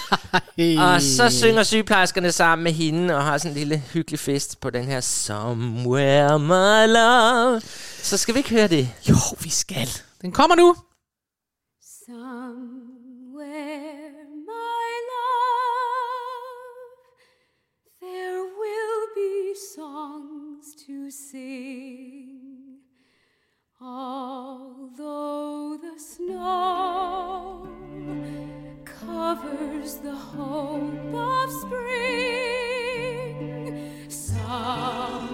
og så synger sygeplejerskerne sammen med hende, og har sådan en lille hyggelig fest på den her Somewhere My Love. Så skal vi ikke høre det? Jo, vi skal. Den kommer nu. Somewhere, Although the snow covers the hope of spring, some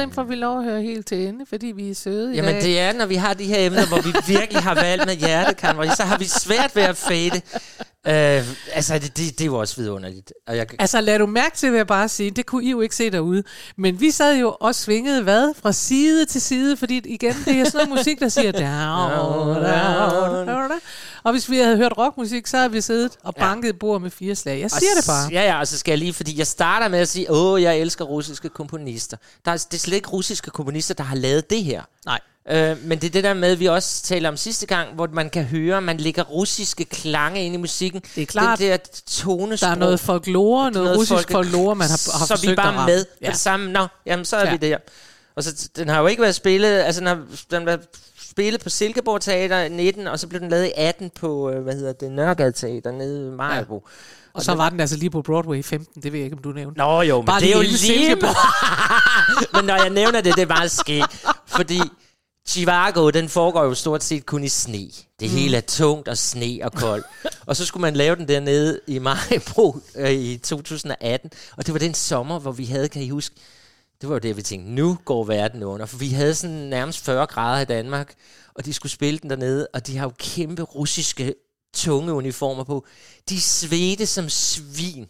den får vi lov at høre helt til ende, fordi vi er søde i Jamen dag. det er, når vi har de her emner, hvor vi virkelig har valgt med Marie, så har vi svært ved at fade. Øh, altså, det, det, det er jo også vidunderligt. Og jeg, Altså lad du mærke til, vil jeg bare sige, det kunne I jo ikke se derude. Men vi sad jo og svingede hvad? Fra side til side, fordi igen, det er sådan noget musik, der siger down, down, down. Og hvis vi havde hørt rockmusik, så havde vi siddet og banket ja. bord med fire slag. Jeg siger og det bare. Ja, ja, og så skal jeg lige, fordi jeg starter med at sige, åh, jeg elsker russiske komponister. Der er, det er slet ikke russiske komponister, der har lavet det her. Nej. Øh, men det er det der med, vi også taler om sidste gang, hvor man kan høre, man lægger russiske klange ind i musikken. Det er klart. Den der tonesprog. Der er noget folklore, noget, russisk folke- folklore, man har, har Så er vi forsøgt bare at med Ja. det samme. Nå, jamen så er Ja. vi der. Og så, den har jo ikke været spillet, altså den har, den har spillet på Silkeborg Teater i 19, og så blev den lavet i 18 på, øh, hvad hedder det, Nørregade Teater nede i Majbo. Ja. Og så var den altså lige på Broadway i 15, det ved jeg ikke, om du nævnte. Nå jo, men Bare det er jo lige men når jeg nævner det, det er meget skægt. Fordi Chivago, den foregår jo stort set kun i sne. Det Mm. hele er tungt og sne og koldt. og så skulle man lave den dernede i Majbro øh, i 2018. Og det var den sommer, hvor vi havde, kan I huske, det var jo det, vi tænkte, nu går verden under. For vi havde sådan nærmest 40 grader i Danmark, og de skulle spille den dernede, og de har jo kæmpe russiske tunge uniformer på. De svedte som svin.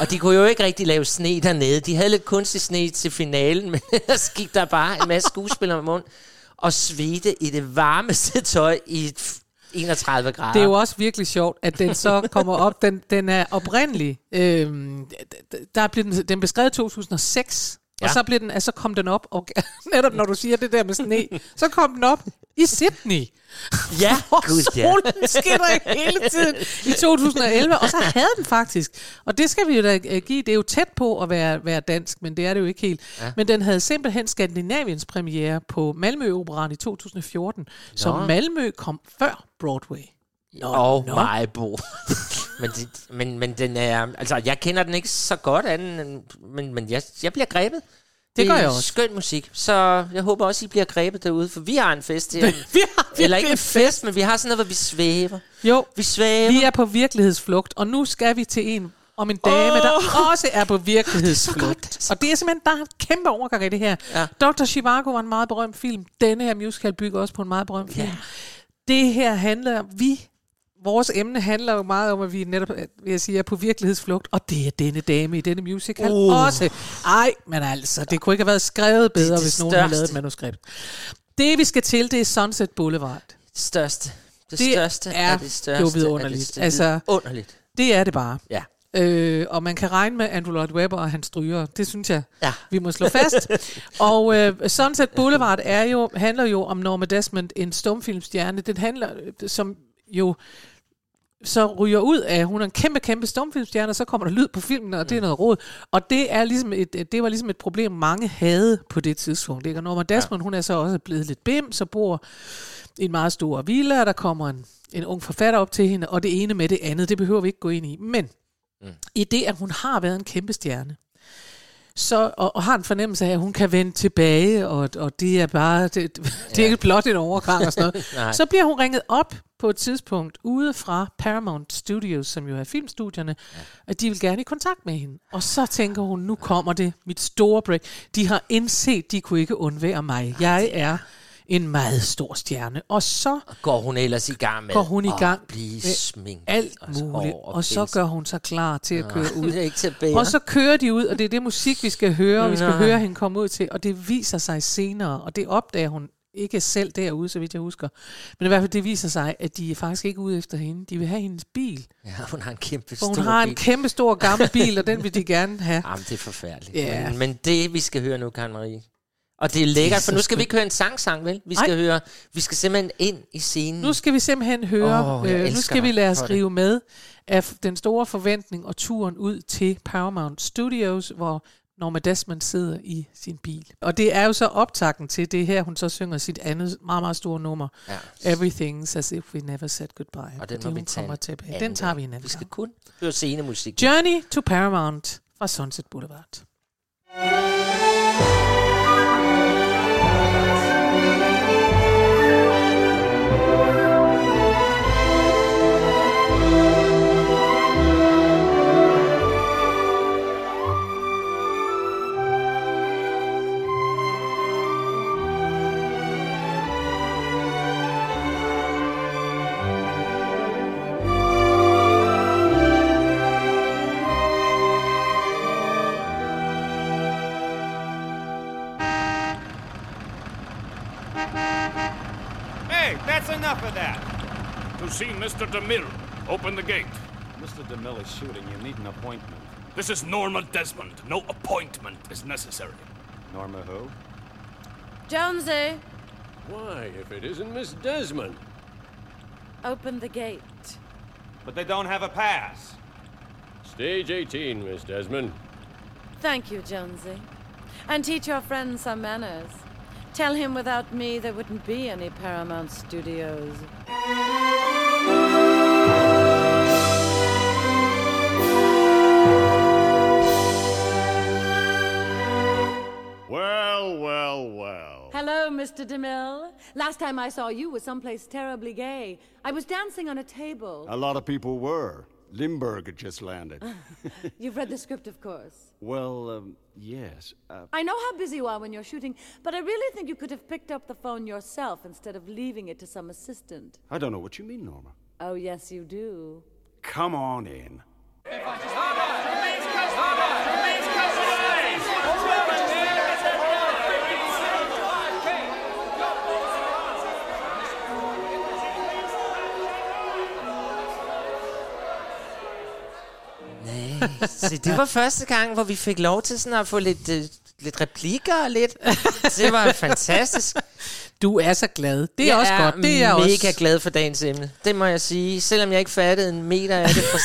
Og de kunne jo ikke rigtig lave sne dernede. De havde lidt kunstig sne til finalen, men ellers gik der bare en masse skuespillere med mund og svedte i det varmeste tøj i 31 grader. Det er jo også virkelig sjovt, at den så kommer op. Den, den er oprindelig. Øhm, der blev den, den beskrevet i 2006. Ja. Og så, blev den, altså kom den op, og netop når du siger det der med sne, så kom den op i Sydney. Ja, gud ja. solen skinner hele tiden i 2011, og så havde den faktisk. Og det skal vi jo da øh, give. Det er jo tæt på at være, være dansk, men det er det jo ikke helt. Ja. Men den havde simpelthen Skandinaviens premiere på Malmø Operan i 2014. Så Malmø kom før Broadway. Og Majbo. men, det, men, men den er... Altså, jeg kender den ikke så godt anden, end- men, men jeg, jeg bliver grebet. Det gør er jeg også. skøn musik, så jeg håber også, I bliver grebet derude, for vi har en fest her. Vi har Eller ikke en fest, men vi har sådan noget, hvor vi svæver. Jo, Vi svæver. vi er på virkelighedsflugt, og nu skal vi til en om en dame, oh. der også er på virkelighedsflugt. godt, det er og det er simpelthen, der er en kæmpe overgang i det her. Ja. Dr. Chivago var en meget berømt film. Denne her musical bygger også på en meget berømt film. Det her handler, vi, vores emne handler jo meget om, at vi netop, vil jeg sige, er på virkelighedsflugt, og det er denne dame i denne musical Uh. også. Ej, men altså, det kunne ikke have været skrevet bedre, det hvis nogen havde lavet et manuskript. Det, vi skal til, det er Sunset Boulevard. Det største. Det, Det største er af det største. jo vidunderligt. Det Altså- altså, underligt. Det er det bare. Ja. Øh, og man kan regne med Andrew Lloyd Webber og hans stryger. Det synes jeg, Ja. vi må slå fast. og øh, Sunset Boulevard er jo, handler jo om Norma Desmond, en stumfilmstjerne. Den handler, som jo så ryger ud af, hun er en kæmpe, kæmpe stumfilmstjerne, og så kommer der lyd på filmen, og det er noget råd. Og det, er ligesom et, det var ligesom et problem, mange havde på det tidspunkt. Ikke? Og Norma Desmond, hun er så også blevet lidt bim, så bor i en meget stor villa, og der kommer en, en ung forfatter op til hende, og det ene med det andet, det behøver vi ikke gå ind i. Men mm. i det, at hun har været en kæmpe stjerne, så, og, og har en fornemmelse af, at hun kan vende tilbage, og, og det er bare, det, det er ikke blot en overgang og sådan noget. så bliver hun ringet op på et tidspunkt ude fra Paramount Studios, som jo er filmstudierne, ja. at de vil gerne i kontakt med hende. Og så tænker hun, nu kommer det, mit store break. De har indset, de kunne ikke undvære mig. Jeg er en meget stor stjerne. Og så Går hun ellers i gang med går hun i gang at blive sminket alt og muligt, hår og så gør hun sig klar til at køre ud. Det er ikke til bære. Og så kører de ud, og det er det musik, vi skal høre, og vi skal høre hende komme ud til, og det viser sig senere, og det opdager hun ikke selv derude, så vidt jeg husker. Men i hvert fald, det viser sig, at de er faktisk ikke ude efter hende. De vil have hendes bil. Ja, hun har en kæmpe stor hun har en bil. kæmpe stor gammel bil, og den vil de gerne have. Jamen, det er forfærdeligt. Ja. Men, men det, vi skal høre nu, Karen Marie, og det er lækkert, for nu skal vi ikke høre en sang-sang, vel? Vi skal Nej. høre, vi skal simpelthen ind i scenen. Nu skal vi simpelthen høre, oh, øh, nu skal vi lade os for det. med af den store forventning og turen ud til Paramount Studios, hvor Norma Desmond sidder i sin bil. Og det er jo så optakten til det her, hun så synger sit andet meget, meget store nummer, Ja. Everything's as if we never said goodbye. Og den fordi hun kommer tilbage. Den tager vi en anden Vi skal kun høre scenemusik. Journey to Paramount fra Sunset Boulevard. Hey, that's enough of that. To see Mr. DeMille. Open the gate. Mr. DeMille is shooting. You need an appointment. This is Norma Desmond. No appointment is necessary. Norma who? Jonesy, Why, if it isn't Miss Desmond? open the gate. But they don't have a pass. Stage 18, Miss Desmond. Thank you, Jonesy. And teach your friend some manners. Tell him without me there wouldn't be any Paramount Studios. Well, well, well. Hello, Mr. DeMille. Last time I saw you was someplace terribly gay. I was dancing on a table. A lot of people were. Limburg had just landed. You've read the script, of course. well, um, yes. Uh, I know how busy you are when you're shooting, but I really think you could have picked up the phone yourself instead of leaving it to some assistant. I don't know what you mean, Norma. Oh, yes, you do. Come on in. Nej, se, det var første gang, hvor vi fik lov til sådan at få lidt, øh, lidt replikker og lidt. Det var fantastisk. Du er så glad. Det er jeg også er godt. Det er mega også... glad for dagens emne. Det må jeg sige. Selvom jeg ikke fattede en meter af det, for,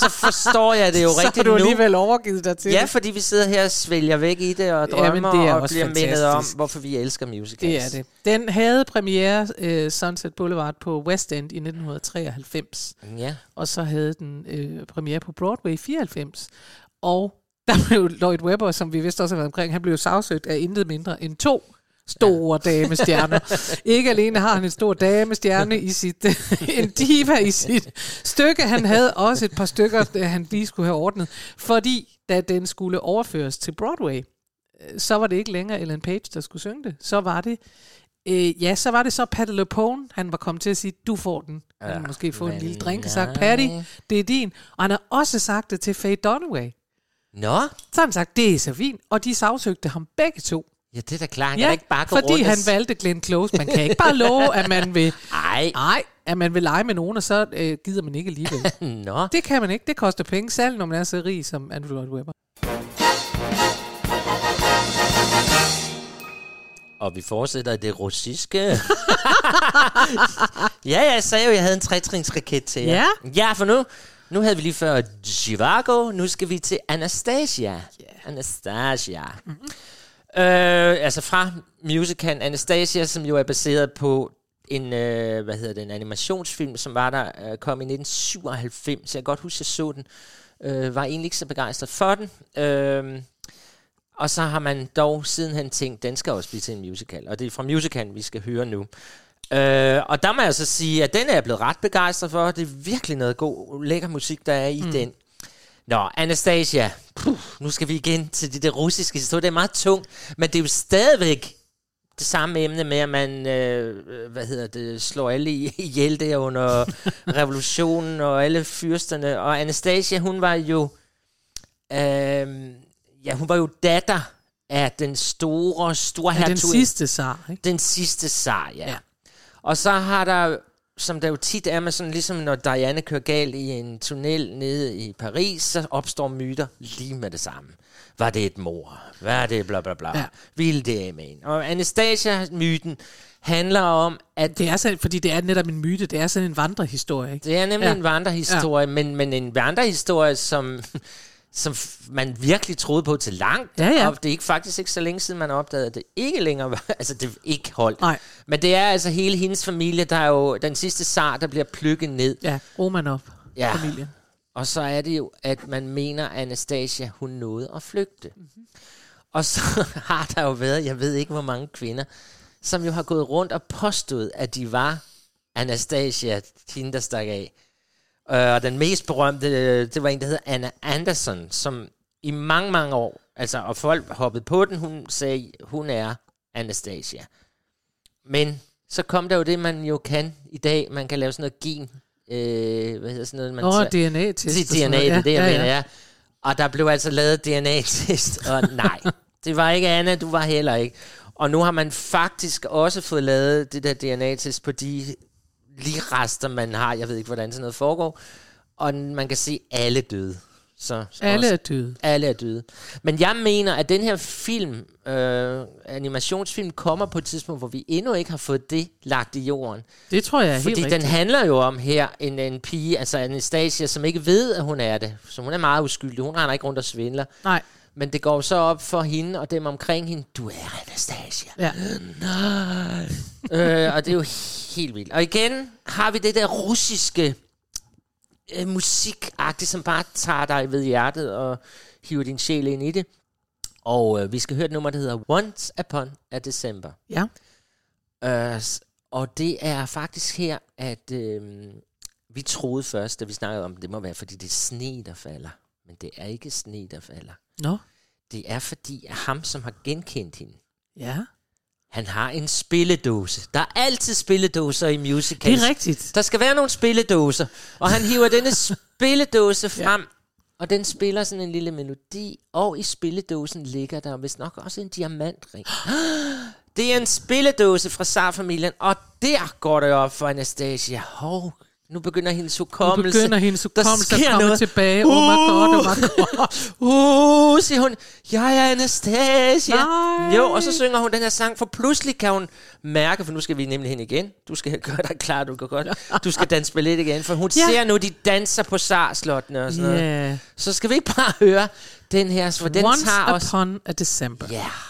så forstår jeg det jo så har rigtigt du nu. alligevel overgivet dig til Ja, det. fordi vi sidder her og svælger væk i det og Jamen, drømmer det er og bliver mindet om, hvorfor vi elsker musicals. Det er det. Den havde premiere uh, Sunset Boulevard på West End i 1993. Ja. Og så havde den uh, premiere på Broadway i 94. Og der blev Lloyd Webber, som vi vidste også har været omkring, han blev sagsøgt af intet mindre end to store ja. damestjerner. Ikke alene har han en stor damestjerne i sit, en diva i sit stykke, han havde også et par stykker, han lige skulle have ordnet, fordi da den skulle overføres til Broadway, øh, så var det ikke længere Ellen Page, der skulle synge det. Så var det, øh, ja, så var det så Patti LuPone, han var kommet til at sige, du får den. Han Ja, måske få en lille drink og sagt. Patty, det er din. Og han har også sagt det til Faye Dunaway. Nå, Så har han sagt, det er så fint. Og de sagsøgte ham begge to. Ja, det er da klart. Han kan ikke bare gå fordi rundt han og valgte Glenn Close. Man kan ikke bare love, at man vil... Ej, Nej, at man vil lege med nogen, og så øh, gider man ikke alligevel. Nå. det kan man ikke. Det koster penge, særligt når man er så rig som Andrew Lloyd Webber. Og vi fortsætter det russiske. ja, jeg sagde jo, at jeg havde en trætrinsraket til jer. Ja. Ja, for nu, nu havde vi lige før Zhivago, nu skal vi til Anastasia. Yeah. Anastasia. Mm-hmm. Øh, altså fra musicalen Anastasia, som jo er baseret på en, øh, hvad hedder det, en animationsfilm, som var der, øh, kom i 1997. Jeg kan godt huske, at jeg så den. Øh, var egentlig ikke så begejstret for den. Øh, og så har man dog sidenhen tænkt, den skal også blive til en musical. Og det er fra musicalen, vi skal høre nu. Øh, og der må jeg så sige, at den er jeg blevet ret begejstret for. Det er virkelig noget god, lækker musik, der er i mm. den. Nå, Anastasia. Puh, nu skal vi igen til det, det russiske historie. Det er meget tungt, men det er jo stadigvæk det samme emne med, at man øh, hvad hedder det, slår alle i- ihjel der under revolutionen og alle fyrsterne. Og Anastasia, hun var jo øh, ja, hun var jo datter af den store, store Ja, den hertug- sidste zar, ikke? Den sidste zar, ja. ja. Og så har der, som der jo tit er med sådan, ligesom når Diana kører galt i en tunnel nede i Paris, så opstår myter lige med det samme. Var det et mor? Var det bla bla bla? Ja. Ville det af en? Og Anastasia-myten handler om, at... Det er sådan, fordi det er netop en myte. Det er sådan en vandrehistorie. Ikke? Det er nemlig ja. en vandrehistorie, ja. men, men en vandrehistorie, som, som man virkelig troede på til langt. Ja, ja. Og det er ikke faktisk ikke så længe siden, man opdagede, at det ikke længere var... Altså, det ikke holdt. Nej. Men det er altså hele hendes familie, der er jo den sidste zar, der bliver plukket ned. Ja, Romanov Ja. familien. Og så er det jo, at man mener, at Anastasia, hun nåede at flygte. Mm-hmm. Og så har der jo været, jeg ved ikke hvor mange kvinder, som jo har gået rundt og påstået, at de var Anastasia, hende der stak af. Øh, Og den mest berømte, øh, det var en, der hedder Anna Anderson, som i mange, mange år, altså, og folk hoppede på den, hun sagde, hun er Anastasia. Men så kom der jo det, man jo kan i dag. Man kan lave sådan noget gen, øh, hvad hedder sådan noget? Man tager- DNA-test DNA, det er det, jeg ja, mener, ja. ja. Og der blev altså lavet DNA-test, og nej, det var ikke Anna, du var heller ikke. Og nu har man faktisk også fået lavet det der DNA-test på de lige rester, man har. Jeg ved ikke, hvordan sådan noget foregår. Og man kan se alle døde. Så, så Alle også- er døde. Alle er døde. Men jeg mener, at den her film, øh, animationsfilm, kommer på et tidspunkt, hvor vi endnu ikke har fået det lagt i jorden. Det tror jeg er helt Fordi den rigtigt. handler jo om her en, en pige, altså Anastasia, som ikke ved, at hun er det. Så hun er meget uskyldig. Hun render ikke rundt og svindler. Nej. Men det går så op for hende og dem omkring hende. Du er Anastasia. Ja. Nej. øh, og det er jo helt vildt. Og igen har vi det der russiske øh, musikagtigt, som bare tager dig ved hjertet og hiver din sjæl ind i det. Og øh, vi skal høre et nummer, der hedder Once Upon a December. Ja. Øh, og det er faktisk her, at øh, vi troede først, da vi snakkede om, det, det må være, fordi det er sne, der falder. Men det er ikke sne, der falder. Nå. Det er fordi, at ham, som har genkendt hende, Ja. han har en spilledåse. Der er altid spilledåser i musicals. Det er rigtigt. Der skal være nogle spilledåser. Og han hiver denne spilledåse frem, og den spiller sådan en lille melodi. Og i spilledåsen ligger der vist nok også en diamantring. Det er en spilledåse fra Tsar-familien, og der går det op for Anastasia. Hov, nu begynder hendes hukommelse. begynder hendes hukommelse at komme noget. tilbage. Oh my god, oh my god. Uh, siger hun, jeg er Anastasia. Nej. Jo, og så synger hun den her sang, for pludselig kan hun mærke, for nu skal vi nemlig hen igen. Du skal gøre dig klar, du kan godt. Du skal danse ballet igen, for hun Ja. ser nu, de danser på Sarslottene og sådan Ja. noget. Så skal vi ikke bare høre den her, for den Once tager os... upon a December. Ja. Dancing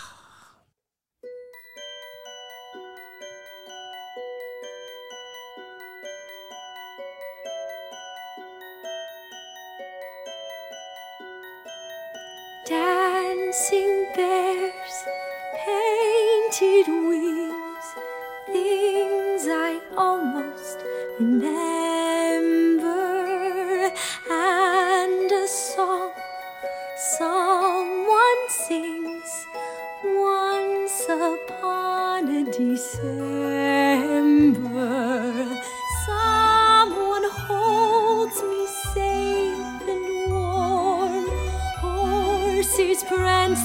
friends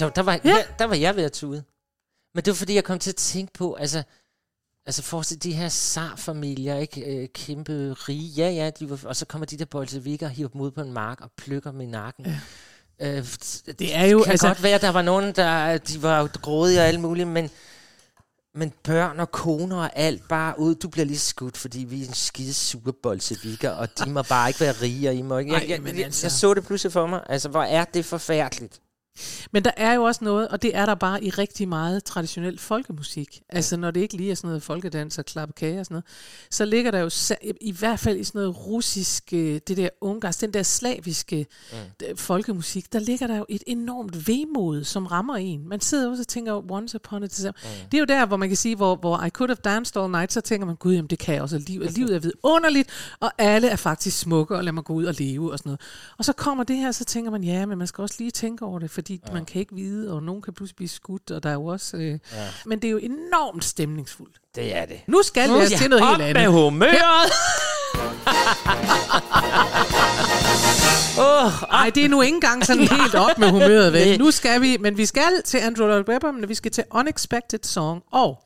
Så der var, ja. der var jeg ved at tude. Men det var fordi, jeg kom til at tænke på, altså, altså forestil de her zar-familier, ikke? Øh, kæmpe rige. Ja, ja, de var, og så kommer de der bolsjevikker og hiver dem ud på en mark og plukker dem i nakken. Ja. Øh, det er jo, kan altså- godt være, der var nogen, der de var grådige og alt muligt, men, men børn og koner og alt bare ud. Du bliver lige skudt, fordi vi er en skide sure bolsjevikker, og de må bare ikke være rige, og I må ikke... Jeg, jeg, men jeg, altså- jeg så det pludselig for mig. Altså, hvor er det forfærdeligt. Men der er jo også noget, og det er der bare i rigtig meget traditionel folkemusik. Altså når det ikke lige er sådan noget folkedans og klappe kage og sådan noget, så ligger der jo i hvert fald i sådan noget russisk, øh, det der ungarsk, den der slaviske mm. folkemusik, der ligger der jo et enormt vemod, som rammer en. Man sidder også og tænker, once upon a time. Mm. Det er jo der, hvor man kan sige, hvor, hvor I could have danced all night, så tænker man, gud, jamen det kan jeg også. Livet, livet er vidunderligt, og alle er faktisk smukke, og lad mig gå ud og leve og sådan noget. Og så kommer det her, så tænker man, ja, men man skal også lige tænke over det, fordi ja. man kan ikke vide, og nogen kan pludselig blive skudt, og der er jo også... Øh, ja. Men det er jo enormt stemningsfuldt. Det er det. Nu skal vi altså til noget helt andet. med humøret! Oh, Ej, det er nu ikke engang sådan helt op med humøret, vel? Nu skal vi, men vi skal til Andrew Lloyd Webber, men vi skal til Unexpected Song. Og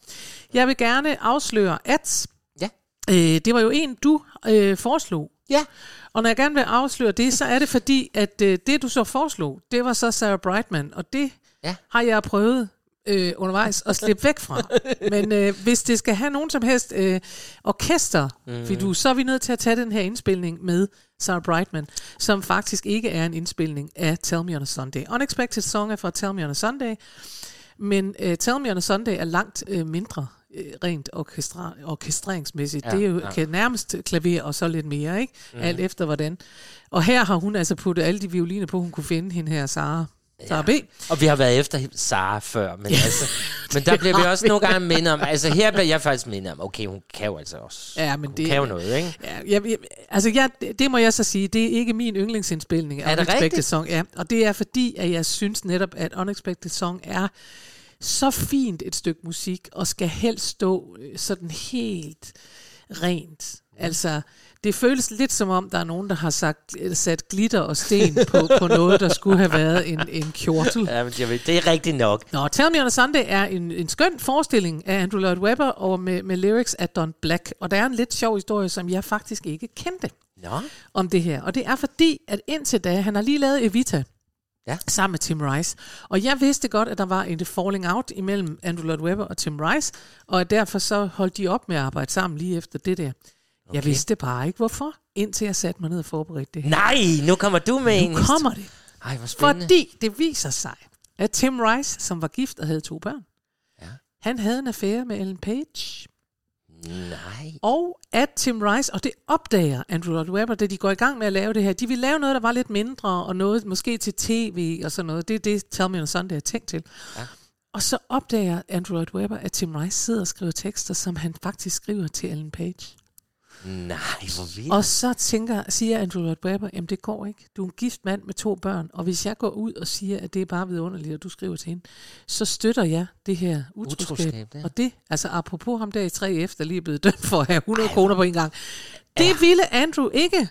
jeg vil gerne afsløre, at Ja. øh, det var jo en, du øh, foreslog. Ja. Og når jeg gerne vil afsløre det, så er det fordi, at øh, det, du så foreslog, det var så Sarah Brightman, og det Ja. har jeg prøvet øh, undervejs at slippe væk fra. Men øh, hvis det skal have nogen som helst øh, orkester, mm. fordi du, så er vi nødt til at tage den her indspilning med Sarah Brightman, som faktisk ikke er en indspilning af Tell Me On A Sunday. Unexpected Song er fra Tell Me On A Sunday, men øh, Tell Me On A Sunday er langt øh, mindre rent orkestra, orkestreringsmæssigt. Ja, Ja, det er jo ja. kan nærmest klaver og så lidt mere, ikke? Mm. Alt efter hvordan. Og her har hun altså puttet alle de violiner på, hun kunne finde hende her, Sara. Sara B. Og vi har været efter Sara før, men, altså, men der bliver vi også nogle gange mindet om, altså her bliver jeg faktisk mindet om, okay, hun kan jo altså også, Ja, men hun det, kan jo noget, ikke? Ja, jeg, jeg, altså jeg, det- det må jeg så sige, det er ikke min yndlingsindspilning af Er det Unexpected rigtigt? Song. Ja, og det er fordi, at jeg synes netop, at Unexpected Song er så fint et stykke musik, og skal helst stå øh, sådan helt rent. Altså, det føles lidt som om, der er nogen, der har sagt, sat glitter og sten på, på noget, der skulle have været en, en kjortel. Ja, men det er rigtigt nok. Nå, Tell Me On A Sunday er en, en skøn forestilling af Andrew Lloyd Webber og med, med lyrics af Don Black. Og der er en lidt sjov historie, som jeg faktisk ikke kendte Nå, om det her. Og det er fordi, at indtil da, han har lige lavet Evita, Ja. sammen med Tim Rice. Og jeg vidste godt, at der var en falling out imellem Andrew Lloyd Webber og Tim Rice, og at derfor så holdt de op med at arbejde sammen lige efter det der. Okay. Jeg vidste bare ikke, hvorfor, indtil jeg satte mig ned og forberedte det. nej, nu kommer du med en. Nu kommer det. Ej, hvor spændende. Fordi det viser sig, at Tim Rice, som var gift og havde to børn, Ja. han havde en affære med Ellen Page. Nej. Og at Tim Rice, og det opdager Andrew Lloyd Webber, da de går i gang med at lave det her, de vil lave noget, der var lidt mindre, og noget måske til tv og sådan noget. Det er det, Tell Me on Sunday er tænkt til. Ja. Og så opdager Andrew Lloyd Webber, at Tim Rice sidder og skriver tekster, som han faktisk skriver til Ellen Page. Nej, hvor vildt. Og så tænker, siger Andrew Lloyd Webber, jamen det går ikke. Du er en gift mand med to børn, og hvis jeg går ud og siger, at det er bare vidunderligt, og du skriver til hende, så støtter jeg det her utroskab. Utroskab, ja. Og det, altså apropos ham der i 3F, der lige er blevet dømt for at have 100 kroner på en gang. Det ville Andrew ikke.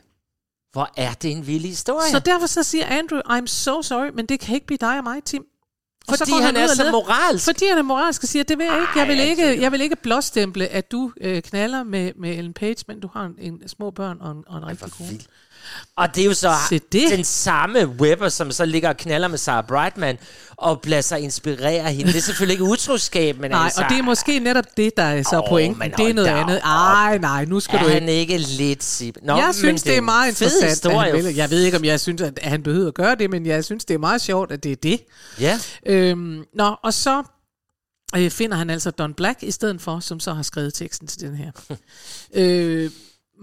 Hvor er det en vild historie. Så derfor så siger Andrew, I'm so sorry, men det kan ikke blive dig og mig, Tim. Og så Fordi går han ud er så moralsk. Fordi han er moralsk og siger, det vil jeg ikke. Jeg vil ikke, altså. jeg vil ikke blåstemple, at du øh, knaller med, med Ellen Page, men du har en, en små børn og en, og en rigtig kone. vildt. Og det er jo så den samme Webber, som så ligger og knaller med Sarah Brightman, og lader sig inspirere hende. Det er selvfølgelig ikke utroskab, men Nej, altså... og det er måske netop det, der er så Åh, pointen. det er noget andet. Ej, nej, nu skal er du han ikke. ikke lidt sip? Nå, jeg synes, det er meget interessant, historie. Jeg ved ikke, om jeg synes, at han behøver at gøre det, men jeg synes, det er meget sjovt, at det er det. Ja. Øhm, nå, og så øh, finder han altså Don Black i stedet for, som så har skrevet teksten til den her. øh,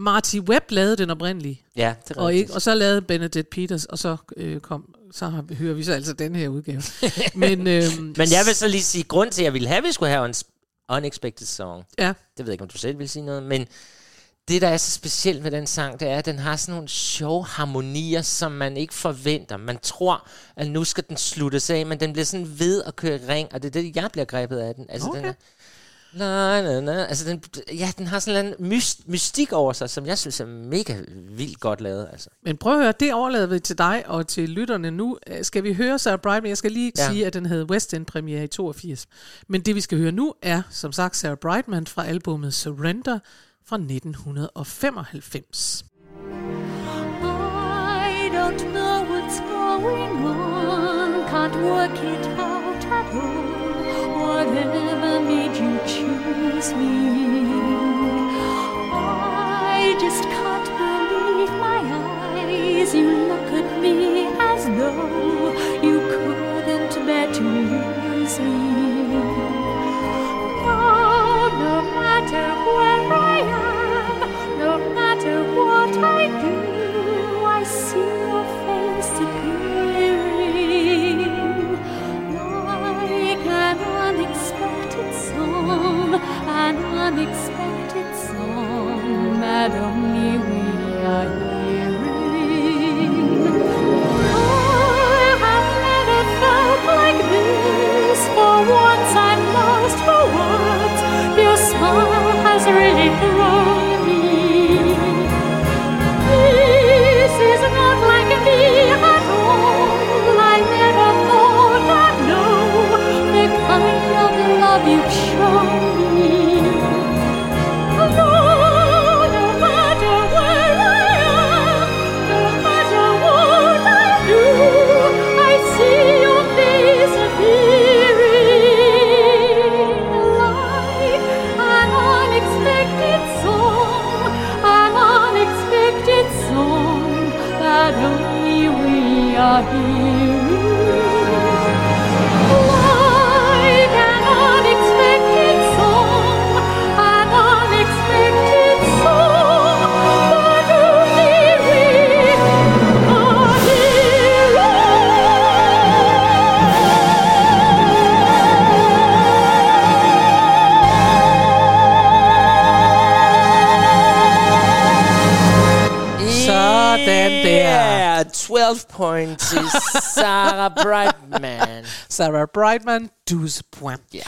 Marty Webb lavede den oprindelige. Ja, det er og, ikke, og så lavede Benedict Peters, og så øh, kom, så har, hører vi så altså den her udgave. Men, øhm, Men jeg vil så lige sige, grund til, at jeg ville have, at vi skulle have en unexpected song. Ja. Det ved jeg ikke, om du selv vil sige noget, men det, der er så specielt ved den sang, det er, at den har sådan nogle sjove harmonier, som man ikke forventer. Man tror, at nu skal den sluttes af, men den bliver sådan ved at køre i ring, og det er det, jeg bliver grebet af den. Altså, Okay. den er, La, la, la. Altså, den, ja, den har sådan en myst, mystik over sig, som jeg synes er mega vildt godt lavet. Altså. Men prøv at høre, det overlader vi til dig og til lytterne nu. Skal vi høre Sarah Brightman? Jeg skal lige ja. sige, at den havde West End premiere i 82. Men det vi skal høre nu er, som sagt, Sarah Brightman fra albumet Surrender fra 1995. I don't know what's going on, can't work it out at all. You choose me? I just can't believe my eyes. You look at me as though you couldn't bear to lose me. Oh, no matter unexpected song. Only we are Sarah Brightman. Sarah Brightman, 12 point. Ja.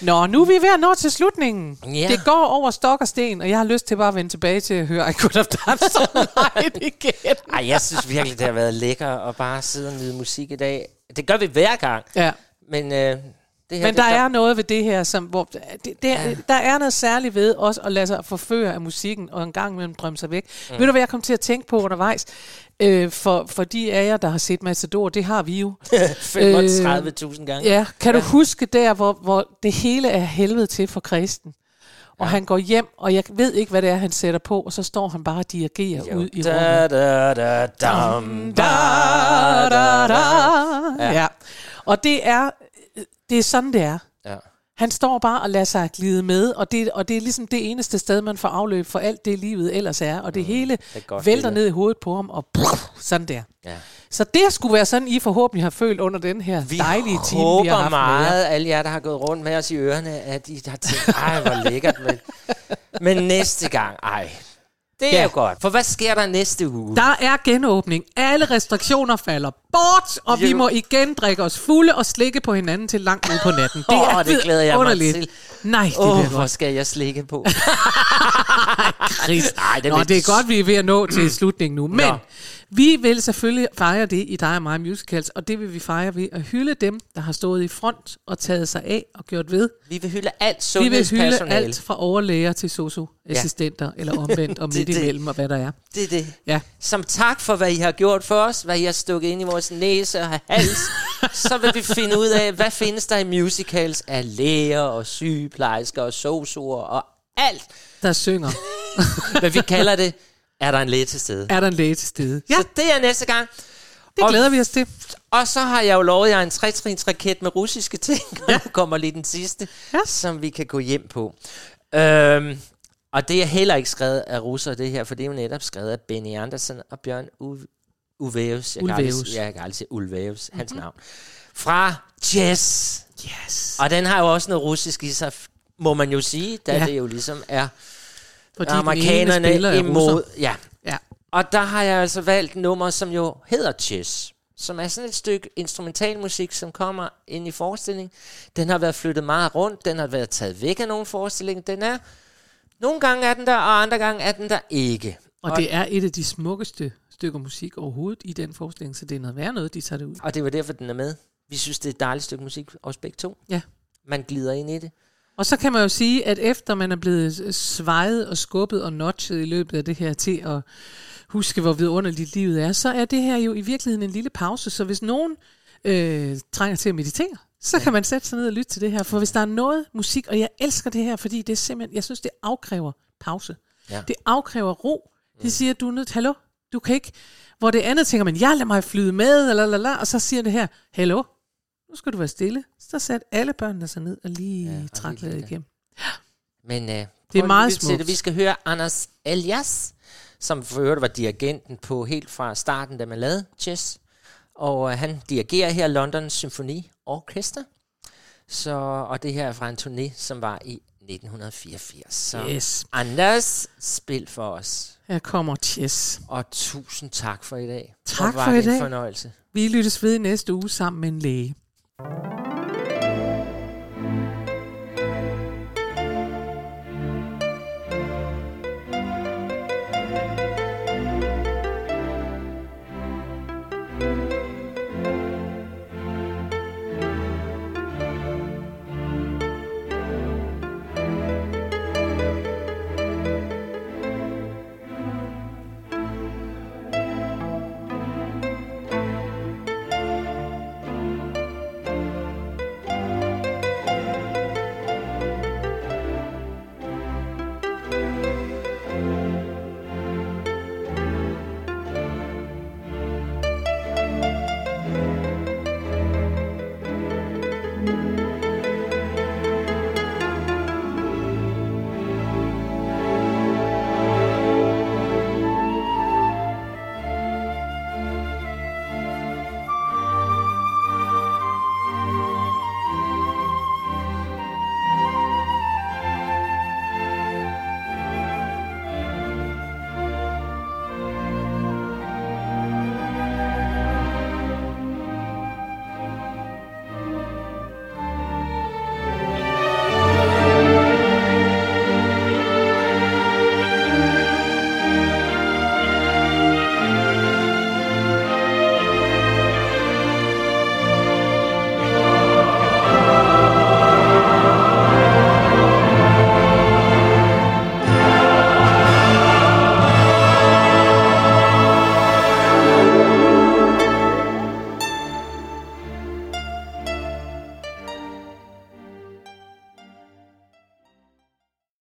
Nå, nu er vi ved at nå til slutningen. Ja. Det går over stok og sten, og jeg har lyst til bare at vende tilbage til at høre I Could Have All Night igen. Ej, jeg synes virkelig, det har været lækker at bare sidde og nyde musik i dag. Det gør vi hver gang. Ja. Men, øh, det her, Men det der gør- er noget ved det her, som, hvor det, det, ja. der er noget særligt ved også at lade sig forføre af musikken, og en gang imellem drømme sig væk. Mm. Ved du, hvad jeg kom til at tænke på undervejs? Øh, for, for de af jer, der har set Matador, det har vi jo. 35.000 gange. Ja, kan du huske der, hvor, hvor det hele er helvede til for kristen? Og ja. han går hjem, og jeg ved ikke, hvad det er, han sætter på, og så står han bare og dirigerer Jo. ud i Da, rummet. da, da, dam, Da, da, da. Ja. Ja. Og det er, det er sådan, det er. Han står bare og lader sig glide med, og det, og det er ligesom det eneste sted, man får afløb for alt det, livet ellers er. Og det hele Mm, er et godt vælter billede. ned i hovedet på ham, og pff, sådan der. Ja. Så det skulle være sådan, I forhåbentlig har følt under den her Vi dejlige time, vi har haft med meget, jer. alle jer, der har gået rundt med os i ørerne, at I har tænkt, ej, hvor lækkert. Men, men næste gang, ej, det er Ja. jo godt. For hvad sker der næste uge? Der er genåbning. Alle restriktioner falder bort, og vi Jo. må igen drikke os fulde og slikke på hinanden til langt ud på natten. Det Åh, er det glæder jeg mig underligt. til. Nej, det bliver hvor skal jeg slikke på? Chris. Nej, det Nå, det er godt, vi er ved at nå til slutningen nu. Men Nå. Vi vil selvfølgelig fejre det i dig og mig musicals, og det vil vi fejre ved at hylde dem, der har stået i front og taget sig af og gjort ved. Vi vil hylde alt Vi vil hylde sundhedspersonale. alt fra overlæger til socioassistenter, ja. eller omvendt og midt imellem, og hvad der er. Det er det. Ja. Som tak for, hvad I har gjort for os, hvad I har stukket ind i vores næse og hals, så vil vi finde ud af, hvad findes der i musicals af læger og sygeplejersker og sosuer og alt, Der synger. hvad vi kalder det, er der en læge til stede. Er der en læge til stede? Ja, Så det er næste gang. det Og- glæder vi os til. Og så har jeg jo lovet jer en tretrins raket med russiske ting, og nu kommer lige den sidste, Ja. som vi kan gå hjem på. Øhm, og det er heller ikke skrevet af russere, det her, for det er jo netop skrevet af Benny Andersen og Bjørn U- Uvæus. Jeg kan aldrig, ja, jeg kan aldrig sige Ulvaeus, hans navn. Fra Jess. Yes. Og den har jo også noget russisk i sig, må man jo sige, da Ja. ja. det jo ligesom er Fordi amerikanerne er imod. Ja. Ja. Og der har jeg altså valgt nummer, som jo hedder Chess. Som er sådan et stykke instrumentalmusik, som kommer ind i forestillingen. Den har været flyttet meget rundt. Den har været taget væk af nogle forestillinger. Den er... Nogle gange er den der, og andre gange er den der ikke. Og det er et af de smukkeste stykker musik overhovedet i den forestilling, så det er noget værd noget, de tager det ud. Og det var derfor, den er med. Vi synes, det er et dejligt stykke musik, os begge to. Ja. Man glider ind i det. Og så kan man jo sige, at efter man er blevet svejet og skubbet og notchet i løbet af det her til at huske, hvor vidunderligt livet er, så er det her jo i virkeligheden en lille pause. Så hvis nogen øh, trænger til at meditere, så kan man sætte sig ned og lytte til det her. For hvis der er noget musik, og jeg elsker det her, fordi det er simpelthen, jeg synes, det afkræver pause. Ja. Det afkræver ro. Det siger, du er nødt, hallo, du kan ikke, hvor det andet tænker man, ja, lad mig flyde med, eller, eller, eller, og så siger det her, hallo, nu skal du være stille. Så satte alle børnene sig ned og lige Ja, trak lidt igennem. Men øh, Det er meget smukt. Det. Vi skal høre Anders Elias, som for øvrigt var dirigenten på helt fra starten, da man lavede Chess. Og øh, han dirigerer her London Symphony Orchestra. Så, og det her er fra en turné, som var i 1984. Så Yes. Anders, spil for os. Her kommer Chess. Og tusind tak for i dag. Tak Hvor var for i det en dag. fornøjelse. Vi lyttes ved i næste uge sammen med en læge. Thank you.